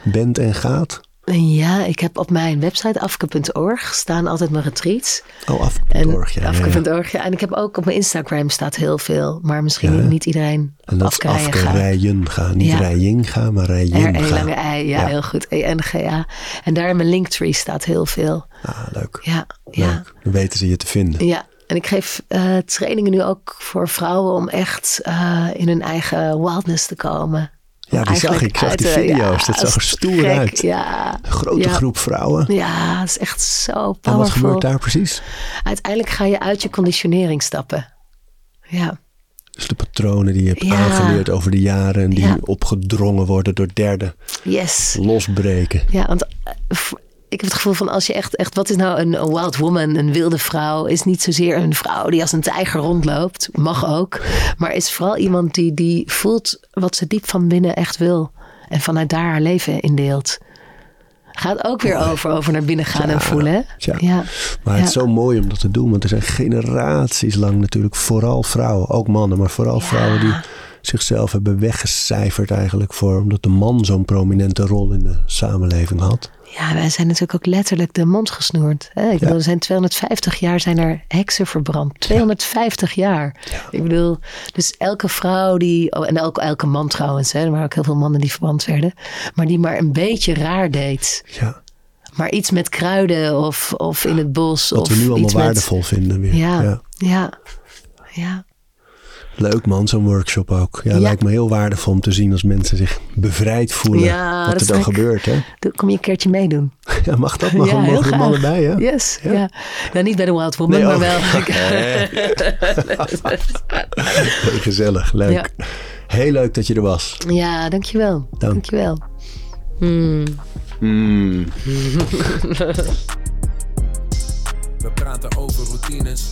bent en gaat? Ja, ik heb op mijn website afke.org staan altijd mijn retreats. Oh, af. En Org, ja. Afke.org, ja. En ik heb ook op mijn Instagram staat heel veel. Maar misschien Ja. niet iedereen En dat afke afke gaat. rijen gaan. Niet gaan, maar rijen R, E, lange I, ja, heel goed. E-N-G-A. En daar in mijn linktree staat heel veel. Ah, leuk. Ja, ja. Leuk. Dan weten ze je te vinden. Ja, en ik geef eh, trainingen nu ook voor vrouwen om echt eh, in hun eigen wildness te komen. Ja, die zag ik. Ik zag die de- video's. dat zag er stoer gek. uit. Ja, Een grote ja. groep vrouwen. ja, het is echt zo En wat powerful. gebeurt daar precies? Uiteindelijk ga je uit je conditionering stappen. Ja, Dus de patronen die je hebt Ja. aangeleerd over de jaren... en die Ja. opgedrongen worden door derden. yes. Losbreken. Ja, want eh, ik heb het gevoel van als je echt, echt wat is nou een, een wild woman, een wilde vrouw, is niet zozeer een vrouw die als een tijger rondloopt, mag ook, maar is vooral iemand die, die voelt wat ze diep van binnen echt wil en vanuit daar haar leven indeelt. Gaat ook weer over, over naar binnen gaan Ja, en voelen. hè? Ja. Maar het is zo mooi om dat te doen. Want er zijn generaties lang natuurlijk vooral vrouwen. Ook mannen, maar vooral vrouwen die zichzelf hebben weggecijferd eigenlijk. Voor, omdat de man zo'n prominente rol in de samenleving had. Ja, wij zijn natuurlijk ook letterlijk de mond gesnoerd. Hè? Ik bedoel, er zijn 250 jaar zijn er heksen verbrand. 250 jaar. Ik bedoel, dus elke vrouw die, oh, en elke, elke man trouwens, hè, er waren ook heel veel mannen die verbrand werden, maar die maar een beetje raar deed. Ja, Maar iets met kruiden of, of in het bos. wat of we nu allemaal iets met- waardevol vinden weer. Ja, Ja. ja, ja. Leuk man, zo'n workshop ook. Ja, Ja. lijkt me heel waardevol om te zien als mensen zich bevrijd voelen. Ja, wat dat er dan gebeurt. Hè? Doe- Kom je een keertje meedoen? <laughs> Ja, mag dat? Mag ja, mogen heel graag. mannen bij? Hè? Yes, Ja? ja. Nou, niet bij de Wild Woman, Nee, maar oh. wel. <laughs> <laughs> Gezellig, leuk. Ja. Heel leuk dat je er was. ja, dankjewel. Dank. Dankjewel. We praten over routines.